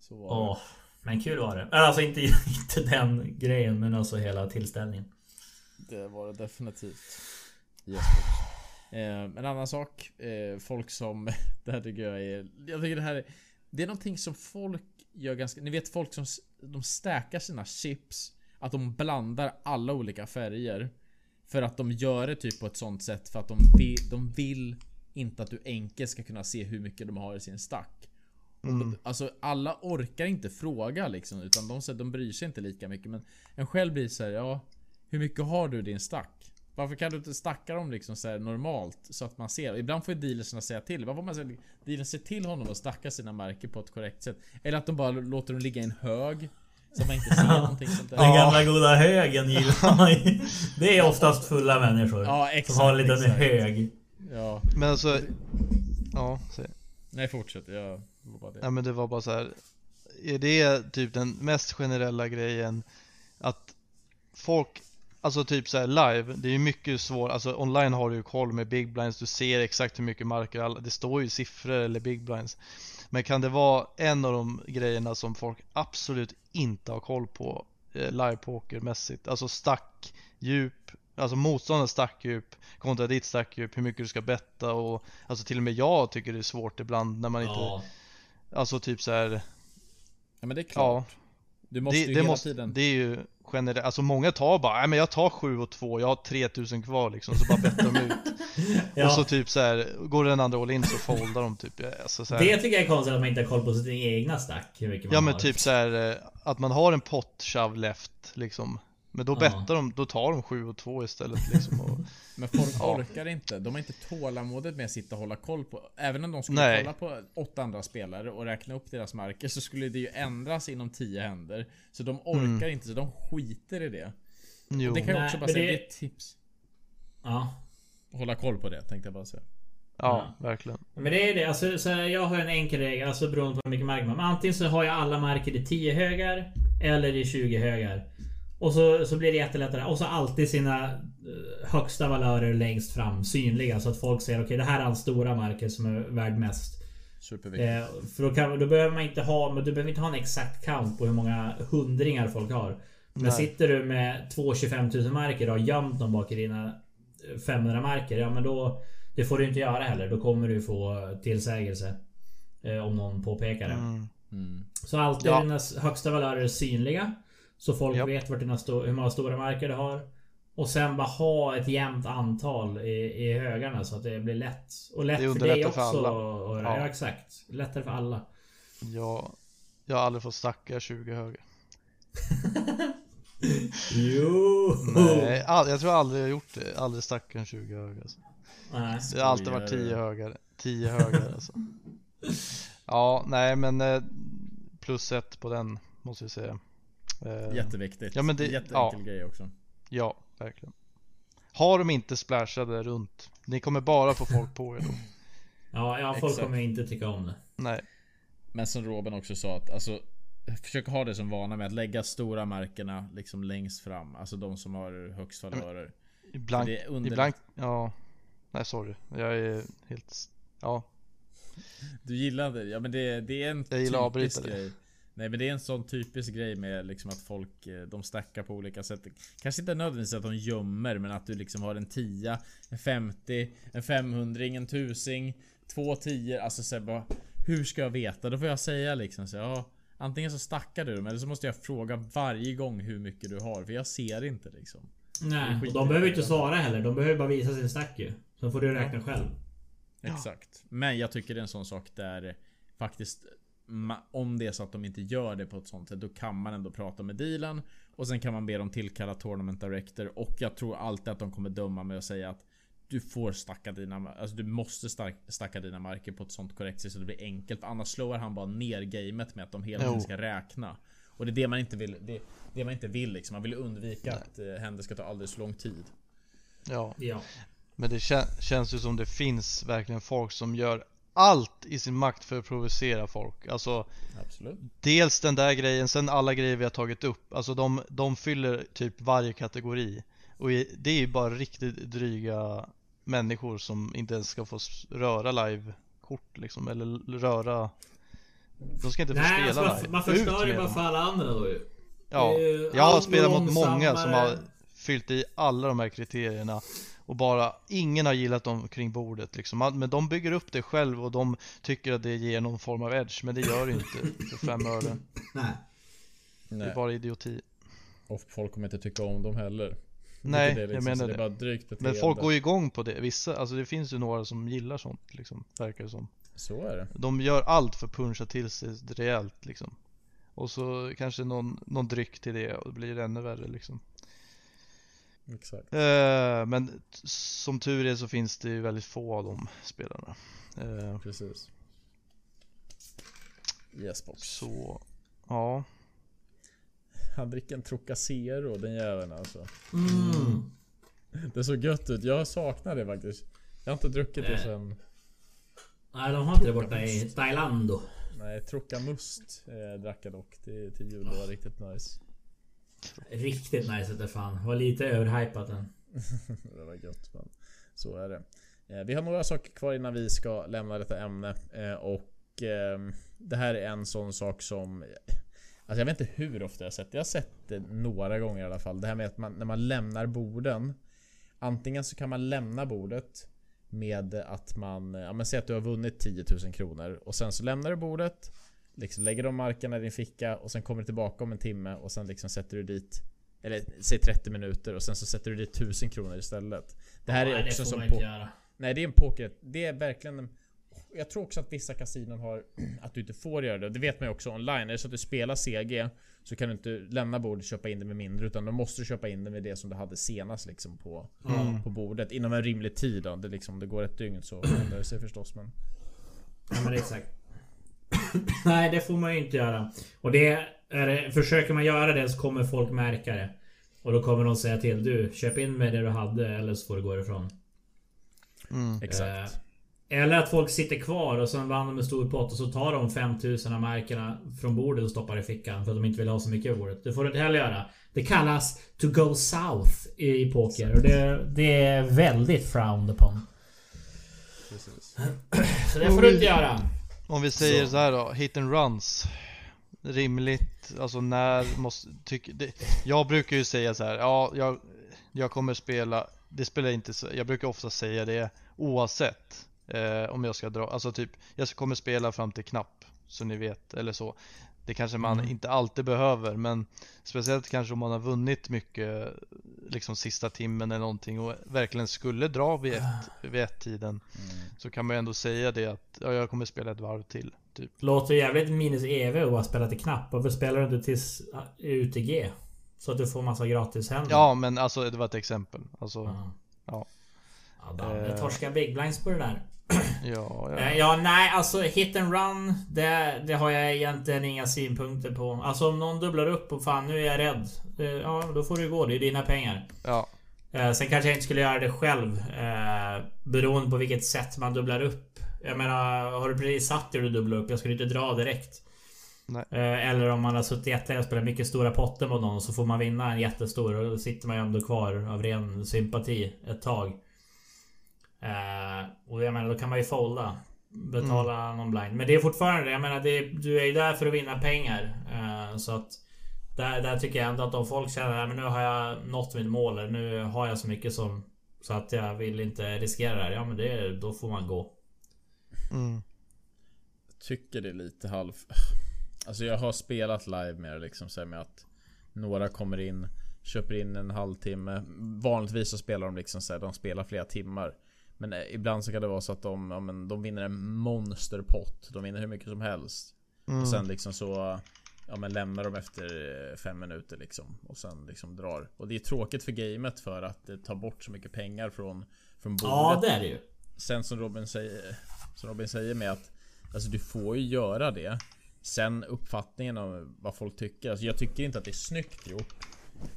Så var det. Oh, men kul var det. Alltså inte, inte den grejen men alltså hela tillställningen. Det var det definitivt. Yes, Eh, en annan sak. Eh, folk som... det här tycker jag är... Jag tycker det här är... Det är någonting som folk gör ganska... Ni vet folk som... De stäkar sina chips. Att de blandar alla olika färger. För att de gör det typ på ett sånt sätt för att de vill, de vill inte att du enkelt ska kunna se hur mycket de har i sin stack. Mm. Alltså alla orkar inte fråga liksom utan de, de bryr sig inte lika mycket men en själv blir så här, ja Hur mycket har du din stack? Varför kan du inte stacka dem liksom så normalt så att man ser? Ibland får ju dealersarna säga till. Varför man dealern ser till honom att stacka sina märken på ett korrekt sätt? Eller att de bara låter dem ligga i en hög. Så man inte ser någonting sånt där. Den gamla goda högen gillar man ju. Det är oftast fulla människor. Ja, exakt. Som har en liten exakt. hög. Ja. Men alltså... Ja, se. Nej fortsätt. Jag bara det. Ja men det var bara så här. Är det typ den mest generella grejen? Att folk Alltså typ såhär live, det är ju mycket svårt, alltså online har du ju koll med big blinds, du ser exakt hur mycket marker, det står ju siffror eller big blinds. Men kan det vara en av de grejerna som folk absolut inte har koll på eh, live pokermässigt? Alltså stack, djup, Alltså motståndarens stackdjup kontra ditt stackdjup, hur mycket du ska betta och Alltså till och med jag tycker det är svårt ibland när man inte Ja. Alltså typ så här, Ja men det är klart. Du måste det, ju det, hela måste, tiden... det är ju generellt, alltså många tar bara, nej men jag tar 7 och 2, jag har 3000 kvar liksom, så bara bettar de ut Ja. Och så typ så här, går den andra all in så foldar de typ alltså, så här, Det tycker jag är konstigt att man inte har koll på sina egna stack. Hur mycket man Ja men har. typ så här, eh, att man har en pott shove left liksom Men då Ja. bettar de, då tar de 7 och 2 istället liksom och, Men folk Ja. orkar inte. De har inte tålamodet med att sitta och hålla koll på... Även om de skulle Nej. kolla på åtta andra spelare och räkna upp deras marker så skulle det ju ändras inom 10 händer. Så de orkar Mm. inte, så de skiter i det. Jo, Det kan jag också bara säga, det- det är ett tips. Ja. Hålla koll på det, tänkte jag bara säga. ja verkligen Men det är det. Alltså, så här, jag har en enkel regel, alltså beroende på hur mycket mark man har. Men Antingen så har jag alla marker i 10 högar eller i 20 högar. Och så, så blir det jättelättare. Och så alltid sina eh, högsta valörer längst fram synliga. Så att folk ser okej det här är hans stora marker som är värd mest. Superviktigt. Eh, för då, kan, då behöver man inte ha men du behöver inte ha en exakt count på hur många hundringar folk har. Men Nej. sitter du med två 25 000 marker och har gömt dem bak i dina eh, 500 marker. Ja men då... Det får du inte göra heller. Då kommer du få tillsägelse. Eh, om någon påpekar det. mm. Mm. Så alltid Ja. dina högsta valörer är synliga. Så folk Japp. vet vart dina sto- hur många stora marker du har. Och sen bara ha ett jämnt antal i, i högarna så att det blir lätt. Och lätt Det för dig också. för alla. Och, Ja. ja. exakt. Lättare för alla. jag, jag har aldrig fått stacka 20 höger Jo! Nej, all, jag tror aldrig jag har gjort det, aldrig stackat en 20 höger alltså. Nej. Det har alltid varit 10 högar, 10 högar alltså Ja, nej men eh, plus ett på den måste jag säga Eh, Jätteviktigt. Ja, men det- Jätteenkel ja. grej också. Ja, verkligen Har de inte splashade runt, ni kommer bara få folk på er då Ja, ja folk Exakt. kommer inte tycka om det. Nej, Men som Robin också sa att alltså Försök ha det som vana med att lägga stora märkena liksom längst fram. Alltså de som har högst valörer. ibland, ibland, ja Nej sorry, jag är helt, ja Du gillar det? Ja men det, det är en Jag gillar att typisk avbryta det. Nej men det är en sån typisk grej med liksom att folk eh, de stackar på olika sätt. Kanske inte nödvändigtvis att de gömmer men att du liksom har en 10, en 50, en 500, en tusing, två 10 Alltså så bara, Hur ska jag veta? Då får jag säga liksom så ja, Antingen så stackar du dem eller så måste jag fråga varje gång hur mycket du har för jag ser inte liksom. Nej, och de behöver inte svara heller. De behöver bara visa sin stack ju. Sen får du räkna själv. Exakt. Men jag tycker det är en sån sak där faktiskt ma- om det är så att de inte gör det på ett sånt sätt, då kan man ändå prata med dealen. Och sen kan man be dem tillkalla Tournament Director. Och jag tror alltid att de kommer döma med att säga att du får stacka dina, alltså du måste stacka dina marker på ett sånt korrekt sätt så det blir enkelt. Annars slår han bara ner gamet med att de hela tiden ska räkna. Och det är det man inte vill. Det, det man inte vill liksom. Man vill undvika att eh, händer ska ta alldeles för lång tid. ja Ja. Men det kän- känns ju som det finns verkligen folk som gör allt i sin makt för att provocera folk. Alltså Absolut. dels den där grejen, sen alla grejer vi har tagit upp. Alltså de, de fyller typ varje kategori. Och det är ju bara riktigt dryga människor som inte ens ska få röra live-kort liksom, eller röra De ska inte få Nej, spela alltså, live. man förstör ju bara dem. för alla andra då ju. Ja, jag har spelat mot många som har fyllt i alla de här kriterierna och bara ingen har gillat dem kring bordet liksom. Men de bygger upp det själv och de tycker att det ger någon form av edge, men det gör det inte för fem öre. Nej. Det är bara idioti. Och folk kommer inte tycka om dem heller. Nej, Det är jag liksom, menar det. är bara drygt Men folk går ju igång på det. Vissa, alltså det finns ju några som gillar sånt liksom, verkar det som. Så är det. De gör allt för att puncha till sig rejält liksom. Och så kanske någon, någon dryck till det och det blir ännu värre liksom. Exakt. Eh, men som tur är så finns det ju väldigt få av de spelarna. Eh, Precis. Yes box. så, ja. Han dricker en Trocacero den jäveln alltså. Mm. Det såg gött ut. Jag saknar det faktiskt. Jag har inte druckit det Nej. sen... Nej, de har inte det borta i Thailand då. Nej, Trocamust eh, drack jag dock till, till jul. Det var riktigt nice. Riktigt nice att det fan. Var lite överhypat den. det var gött men så är det. Eh, vi har några saker kvar innan vi ska lämna detta ämne. Eh, och ehm, det här är en sån sak som... Alltså jag vet inte hur ofta jag har sett det. Jag har sett det några gånger i alla fall. Det här med att man, när man lämnar borden. Antingen så kan man lämna bordet med att man, ja men säg att du har vunnit 10 000 kronor och sen så lämnar du bordet Liksom lägger de markerna i din ficka och sen kommer du tillbaka om en timme och sen liksom sätter du dit Eller säg 30 minuter och sen så sätter du dit 1000 kronor istället Det här Ja, är nej, också det får som man på... inte göra. Nej det är en poker. Det är verkligen en... Jag tror också att vissa kasinon har att du inte får göra det. Det vet man ju också online. Är det så att du spelar CG så kan du inte lämna bordet och köpa in det med mindre. Utan då måste du köpa in det med det som du hade senast liksom på, Mm. på bordet. Inom en rimlig tid då. Det liksom, om det går ett dygn så ändrar det sig förstås. Men... Ja men exakt. Nej det får man ju inte göra. Och det är försöker man göra det så kommer folk märka det. Och då kommer de säga till du köp in med det du hade eller så får du gå ifrån. Mm. Exakt. Eh, eller att folk sitter kvar och sen vann de en stor pott och så tar de 5000 av markerna från bordet och stoppar i fickan för att de inte vill ha så mycket av bordet. Det får du inte heller göra. Det kallas to go south i poker och det, det är väldigt frowned upon. Precis. Så det får du inte göra. Om vi säger Så. så. här då, hit and runs. Rimligt, alltså när måste, tycker, det, jag brukar ju säga så här, ja jag, jag kommer spela, det spelar inte så, jag brukar ofta säga det oavsett eh, om jag ska dra, alltså typ, jag kommer spela fram till knapp, så ni vet, eller så. Det kanske man Mm. inte alltid behöver, men speciellt kanske om man har vunnit mycket, liksom sista timmen eller någonting och verkligen skulle dra vid ett, vid ett tiden Mm. så kan man ju ändå säga det att ja, jag kommer spela ett varv till. Typ. Låter jävligt minus EV att bara spela till knapp. Varför spelar du inte tills UTG? Så att du får massa gratis händer. Ja men alltså det var ett exempel. Alltså, Ja. ja. Ja, Danne Eh. torskar big blinds på det där. Ja, Eh, ja. Ja, nej, alltså hit and run. Det, det har jag egentligen inga synpunkter på. Alltså om någon dubblar upp och fan nu är jag rädd. Eh, Ja, då får du gå. Det är dina pengar. ja. Eh, Sen kanske jag inte skulle göra det själv. Eh, beroende på vilket sätt man dubblar upp. Jag menar, har du precis satt dig och du dubblar upp? Jag skulle inte dra direkt. Nej. Eller om man har suttit jättelänge och spelat mycket stora potter mot någon så får man vinna en jättestor och då sitter man ju ändå kvar av ren sympati ett tag. Eh, och jag menar då kan man ju folda. Betala någon blind. Men det är fortfarande, jag menar det, du är ju där för att vinna pengar. Eh, så att där, där tycker jag ändå att om folk känner att nu har jag nått mitt mål. eller Nu har jag så mycket som så att jag vill inte riskera det här. Ja men det, då får man gå. Mm. tycker det är lite halv... Alltså jag har spelat live med det liksom så med att Några kommer in Köper in en halvtimme Vanligtvis så spelar de liksom så här, de spelar flera timmar Men eh, ibland så kan det vara så att de, ja, men, de vinner en monsterpott. De vinner hur mycket som helst. Mm. Och sen liksom så Ja men lämnar de efter eh, fem minuter liksom. Och sen liksom drar. Och det är tråkigt för gamet för att det tar bort så mycket pengar från Från bordet. Ja det är det ju. Sen som Robin säger Som Robin säger med att Alltså du får ju göra det. Sen uppfattningen om vad folk tycker. Alltså, Jag tycker inte att det är snyggt gjort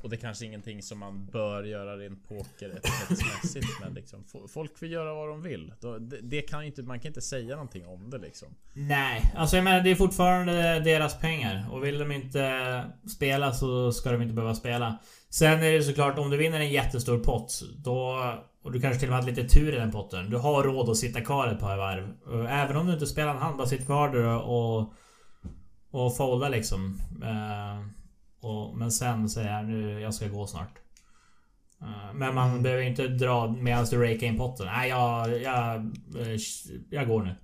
Och det är kanske ingenting som man bör göra rent poker-mässigt Men liksom fo- Folk får göra vad de vill det, kan inte, Man kan inte säga någonting om det liksom Nej, alltså jag menar det är fortfarande deras pengar. Och vill de inte spela så ska de inte behöva spela. Sen är det såklart om du vinner en jättestor pott. Då, och du kanske till och med har lite tur i den potten. Du har råd att sitta kvar ett par varv. Även om du inte spelar en hand, bara sitt kvar där och... Och folda liksom. Eh, och, men sen säger jag nu, jag ska gå snart. Eh, Men man behöver inte dra medan du rakar in potten. Nej, jag, jag, eh, jag går nu.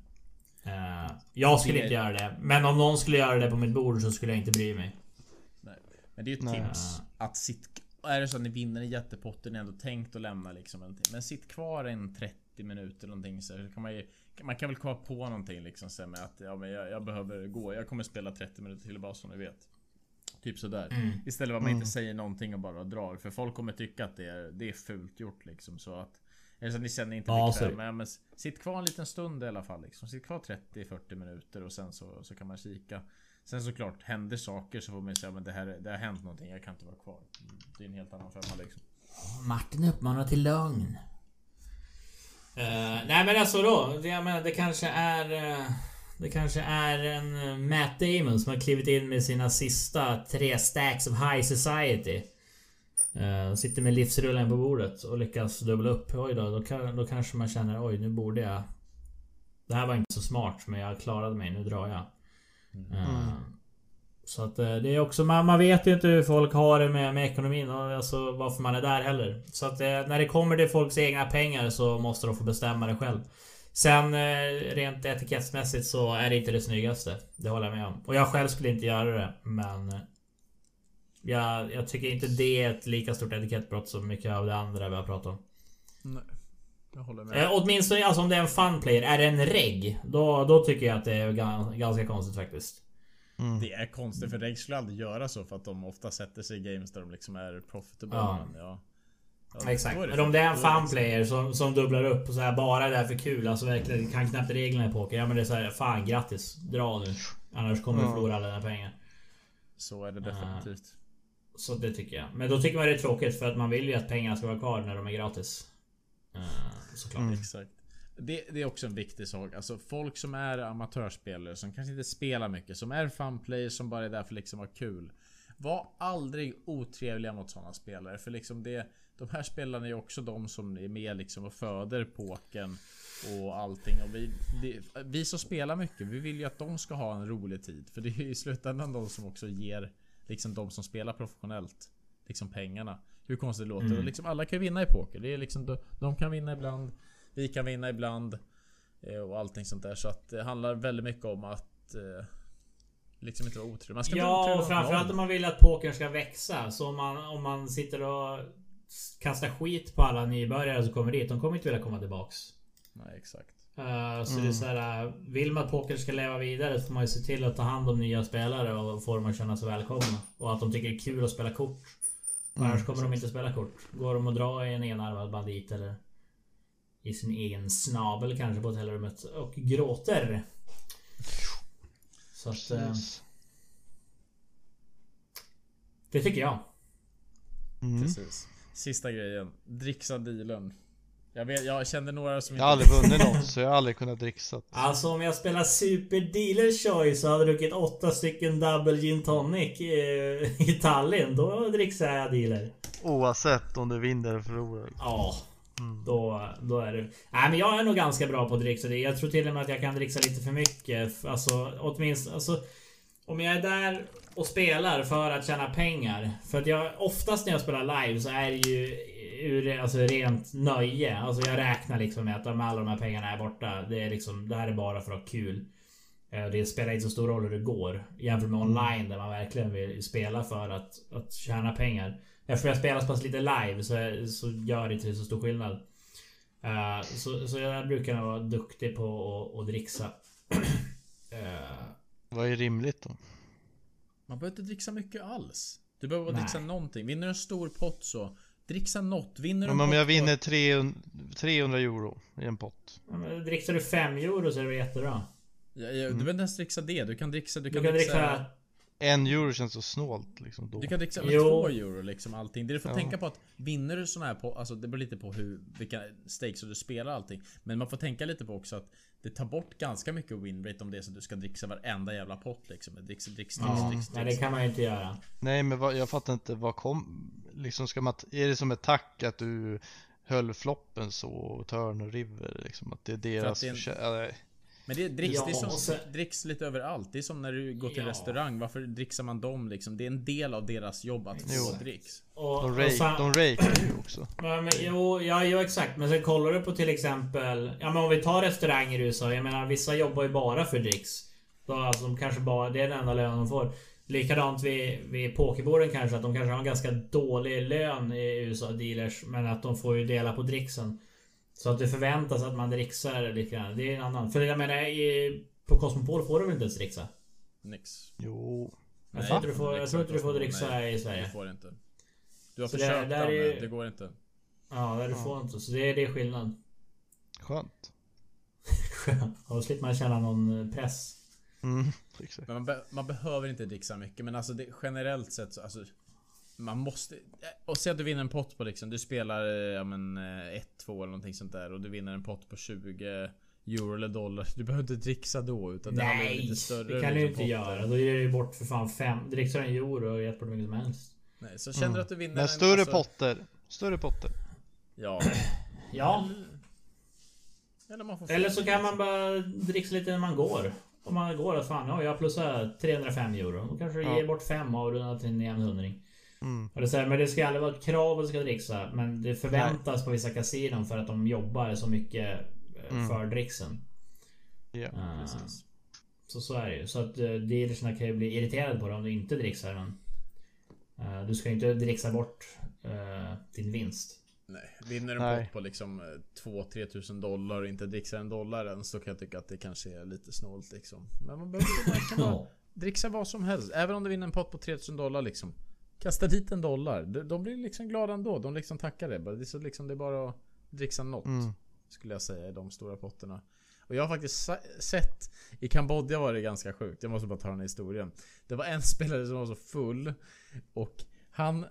Eh, jag skulle Det- inte göra det. Men om någon skulle göra det på mitt bord så skulle jag inte bry mig. Nej. Men det är ju ett Nej. tips Att sitt Är det så att ni vinner en jättepott Ni ändå tänkt att lämna liksom en Men sitt kvar en 30 minuter eller någonting så kan man ju Man kan väl komma på någonting liksom så här med att ja, men jag, jag behöver gå Jag kommer spela 30 minuter till bara så ni vet Typ sådär Mm. Istället för att man Mm. inte säger någonting och bara drar För folk kommer tycka att det är, det är fult gjort liksom så att Eller så att ni känner inte Ja, bekväma men s- Sitt kvar en liten stund i alla fall liksom. Sitt kvar 30-40 minuter och sen så, så kan man kika Sen såklart, händer saker så får man säga men det här det har hänt någonting, jag kan inte vara kvar. Det är en helt annan femma liksom. Martin uppmanar till lögn. Eh, nej men alltså då. Det, jag menar, det kanske är... eh, det kanske är en eh, Matt Damon som har klivit in med sina sista tre stacks of high society. Eh, sitter med livsrullen på bordet och lyckas dubbla upp. Oj då, då, kan, då kanske man känner oj nu borde jag... Det här var inte så smart men jag klarade mig, nu drar jag. Eh, Mm. Så att eh, det är också, man, man vet ju inte hur folk har det med, med ekonomin och alltså varför man är där heller. Så att eh, när det kommer till folks egna pengar så måste de få bestämma det själv. Sen eh, rent etikettsmässigt så är det inte det snyggaste. Det håller jag med om. Och jag själv skulle inte göra det, men... eh, Jag, jag tycker inte det är ett lika stort etikettbrott som mycket av det andra vi har pratat om. Nej, jag håller med. Eh, åtminstone alltså om det är en fun player. Är det en reg? Då, då tycker jag att det är gan- ganska konstigt faktiskt. Mm. Det är konstigt för Reg skulle aldrig göra så för att de ofta sätter sig i games där de liksom är profitable. Ja. Men ja. Ja, Exakt. Men om det är en då fun liksom- player som, som dubblar upp och så här bara är där för kul. Alltså verkligen kan knappt reglerna i poker. Ja men det är så här, fan grattis. Dra nu. Annars kommer du förlora alla dina pengar. Så är det definitivt. Så det tycker jag. Men då tycker man det är tråkigt för att man vill ju att pengarna ska vara kvar när de är gratis. Eh, såklart. Mm. Exakt. Det, det är också en viktig sak. Alltså folk som är amatörspelare som kanske inte spelar mycket. Som är funplayers som bara är där för liksom att ha kul. Var aldrig otrevliga mot sådana spelare. För liksom det... De här spelarna är ju också de som är med liksom och föder pokern och allting. Och vi, det, vi som spelar mycket, vi vill ju att de ska ha en rolig tid. För det är ju i slutändan de som också ger liksom de som spelar professionellt liksom pengarna. Hur konstigt det låter. Mm. Och liksom alla kan vinna i poker. Det är liksom, de, de kan vinna ibland. Vi kan vinna ibland. eh, Och allting sånt där. Så att det handlar väldigt mycket om att eh, liksom inte vara otrevlig. Man ska Ja, och framförallt om man vill att pokern ska växa. Så om man, om man sitter och kastar skit på alla nybörjare som kommer dit. De kommer inte vilja komma tillbaks. Nej, exakt. Eh, så Mm. det är så här, uh, vill man att pokern ska leva vidare så får man ju se till att ta hand om nya spelare och få dem att känna sig välkomna. Och att de tycker det är kul att spela kort. Mm, Annars kommer de inte spela kort. Går de att dra i en enarmad bandit eller i sin egen snabel kanske på hotellrummet och gråter. Så att, eh, Precis. det tycker jag. Mm. Precis. Sista grejen. Dricksa dealen. Jag, vet, jag kände några som Jag har aldrig vunnit något så jag har aldrig kunnat dricksa. Alltså om jag spelar Super Dealer Choice och hade druckit åtta stycken Double Gin Tonic i, i Tallinn. Då dricksar jag dealer. Oavsett om du vinner eller förlorar. Ja. Mm. Då, då är det... Nej men jag är nog ganska bra på att dricksa. Jag tror till och med att jag kan dricksa lite för mycket. Alltså åtminstone... Alltså, om jag är där och spelar för att tjäna pengar. För att jag oftast när jag spelar live så är det ju ur alltså, rent nöje. Alltså jag räknar liksom med att om alla de här pengarna är borta. Det är liksom, det här är bara för att ha kul. Eh, det spelar inte så stor roll hur det går. Jämfört med online där man verkligen vill spela för att, att tjäna pengar. Eftersom jag spelar så pass lite live så, så gör det inte så stor skillnad. Uh, så, så jag brukar vara duktig på att, att dricksa. Uh, Vad är rimligt då? Man behöver inte dricksa mycket alls. Du behöver bara dricksa någonting. Vinner du en stor pott så dricksa något. Vinner du Om en jag vinner 300, 300 euro i en pott. ja, men dricksar du 5 euro så är det jättebra. Ja, ja, du behöver inte ens dricksa det. Du kan dricksa... Du Du kan, kan dricksa... dricksa... En euro känns så snålt liksom då. Du kan dricksa med Jo. två euro liksom allting. Det du får Ja. tänka på att vinner du såna här på, alltså det beror lite på hur, vilka stakes du spelar allting. Men man får tänka lite på också att det tar bort ganska mycket winrate om det är så att du ska dricksa varenda jävla pott liksom. Dricks, dricks, dricks, Ja, dricks, nej, det kan man ju inte göra. Nej men vad, jag fattar inte, vad kom... Liksom ska man... Är det som ett tack att du höll floppen så, Turn och River liksom? Att det är deras... det är en-. Men det dricks, Ja, det är som sen- dricks lite överallt. Det är som när du går till Ja. restaurang. Varför dricksar man dem liksom? Det är en del av deras jobb att Jo. få dricks. Och, De, rakear ju också. Ja, men, jo, ja, jo exakt. Men sen kollar du på till exempel... Ja men om vi tar restauranger i USA. Jag menar vissa jobbar ju bara för dricks. Då, alltså, de kanske bara, det är den enda lönen de får. Likadant vid, vid pokerborden kanske. Att de kanske har en ganska dålig lön i USA, dealers. Men att de får ju dela på dricksen. Så att det förväntas att man dricksar lite grann. Det är en annan. För jag menar i, på Cosmopol får du väl inte ens dricksa? Nix. Jo. Jag Nej, tror inte du får, jag tror inte du får dricksa nej, i Du Sverige. får inte. Du har Så det- försökt där är men det går inte. Ja, det du Ja. får inte. Så det, det är skillnad. Skönt. Och då slipper man känna någon press. Mm, man, be, man behöver inte dricksa mycket. Men alltså det, generellt sett så alltså, Man måste... eh, Och säg att du vinner en pott på liksom. Du spelar eh, ja, men 1-2 eller någonting sånt där. Och du vinner en pott på 20 euro eller dollar. Du behöver inte dricksa då. Utan det Nej, lite större det kan du ju liksom, inte göra. Då ger du bort för fan fem... Dricksar en euro och gett bort hur mycket som helst. Nej, så känner du att du vinner Men en, större alltså- potter. Större potter. Ja. Ja. Eller man får Eller så kan man bara dricksa lite när man går. Om man går att fan, ja jag plussar 305 euro. Då kanske du Ja. ger bort 5 avrundat till en jämn hundring. Mm. Och det säger, men det ska aldrig vara ett krav att du ska dricksa. Men det förväntas på vissa kasinon för att de jobbar så mycket eh, Mm. för dricksen. Ja. Eh, precis. Så så är det ju. Så att uh, dealersna kan ju bli irriterade på det om du inte dricksar. Men, eh, du ska ju inte dricksa bort uh, din vinst. Nej, vinner en Nej. pott på liksom 2-3 tusen dollar och inte dricksar en dollar ens så kan jag tycka att det kanske är lite snålt liksom. Men man behöver inte verkligen bara dricksa vad som helst. Även om du vinner en pott på 3000 dollar liksom. Kasta dit en dollar. De, de blir liksom glada ändå. De liksom tackar det. Det är, så liksom, det är bara att dricksa något. Mm. Skulle jag säga i de stora potterna. Och jag har faktiskt sett I Kambodja var det ganska sjukt. Jag måste bara ta den här historien. Det var en spelare som var så full. Och han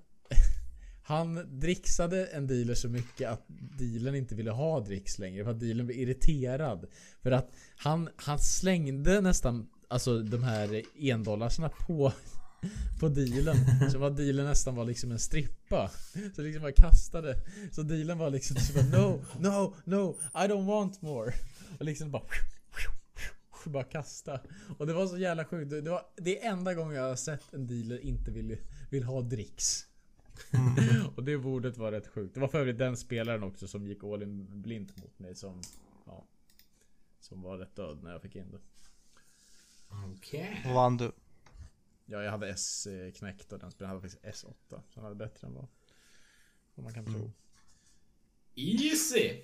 Han dricksade en dealer så mycket att dealern inte ville ha dricks längre för att dealern blev irriterad. För att han, han slängde nästan Alltså de här endollarsarna på På dealen. Så var dealen nästan var liksom en strippa. Så liksom bara kastade. Så dealen var liksom så bara, No, no, no, I don't want more. Och liksom bara bara kasta. Och det var så jävla sjukt. Det var det är enda gången jag har sett en dealer inte vill, vill ha dricks. och det bordet var rätt sjukt. Det var för övrigt den spelaren också som gick all in blint mot mig som... Ja. Som var rätt död när jag fick in det. Okej. Vad vann du? Ja, jag hade S knäckt och den spelaren hade faktiskt S8. Så han hade bättre än vad, vad man kan tro. Easy!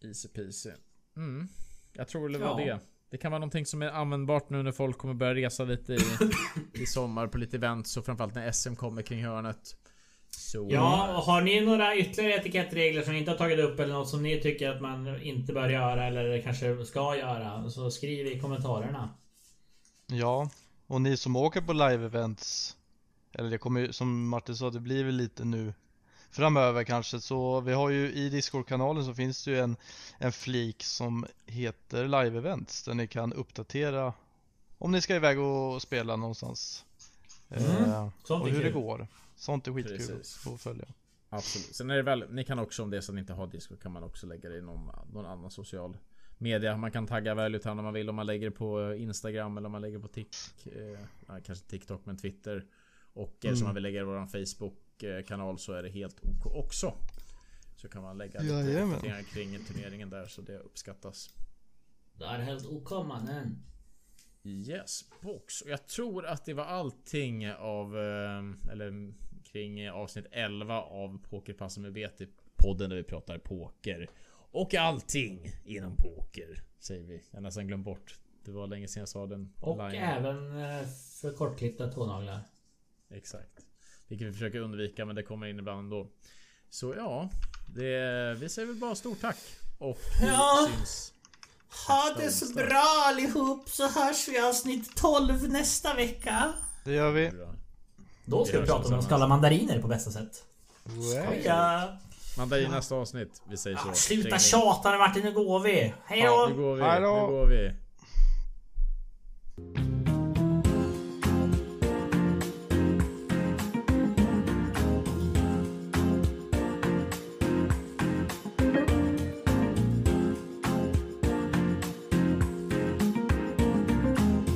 Easy peasy. Mm. Jag tror det var Ja. det. Det kan vara någonting som är användbart nu när folk kommer börja resa lite i, i sommar på lite events och framförallt när SM kommer kring hörnet. Så... Ja, har ni några ytterligare etikettregler som ni inte har tagit upp eller något som ni tycker att man inte bör göra eller kanske ska göra? Så skriv i kommentarerna. Ja, och ni som åker på live-events Eller det kommer ju, som Martin sa, det blir väl lite nu Framöver kanske, så vi har ju i Discord-kanalen så finns det ju en, en flik som heter live-events Där ni kan uppdatera Om ni ska iväg och spela någonstans Mm, eh, sånt Och hur det kul. går Sånt är skitkul Precis. att följa Absolut. Sen är det väl, ni kan också om det är så att ni inte har Discord kan man också lägga det i någon, någon annan social media. Man kan tagga Value Town om man vill. Om man lägger på Instagram eller om man lägger på TikTok. Eh, ja, kanske TikTok men Twitter. Och eh, Mm. som man vill lägga i våran Facebook eh, kanal så är det helt OK också. Så kan man lägga lite uppdateringar kring turneringen där så det uppskattas. Det är helt OK mannen. Yes, box. Och jag tror att det var allting av... eh, Eller kring avsnitt 11 av Pokerpassen med BT. Podden där vi pratar poker. Och allting inom poker. Säger vi. Jag har nästan glömt bort. Det var länge sedan jag sa den. Och line. även eh, för kortklippta tånaglar. Exakt. Vilket vi försöker undvika men det kommer in ibland ändå. Så ja. Det, vi säger väl bara stort tack. Och vi Ja. syns. Ha det så bra allihop så hörs vi i avsnitt 12 nästa vecka. Det gör vi. Då ska Vi prata om att skala mandariner på bästa sätt. Skoja! Mandar i nästa avsnitt. Vi säger så. Ah, sluta tjata nu Martin, nu går vi. Hej Ja, nu går vi. Nu går vi.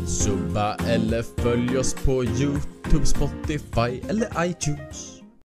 Subba eller följ oss på Youtube, Spotify eller iTunes.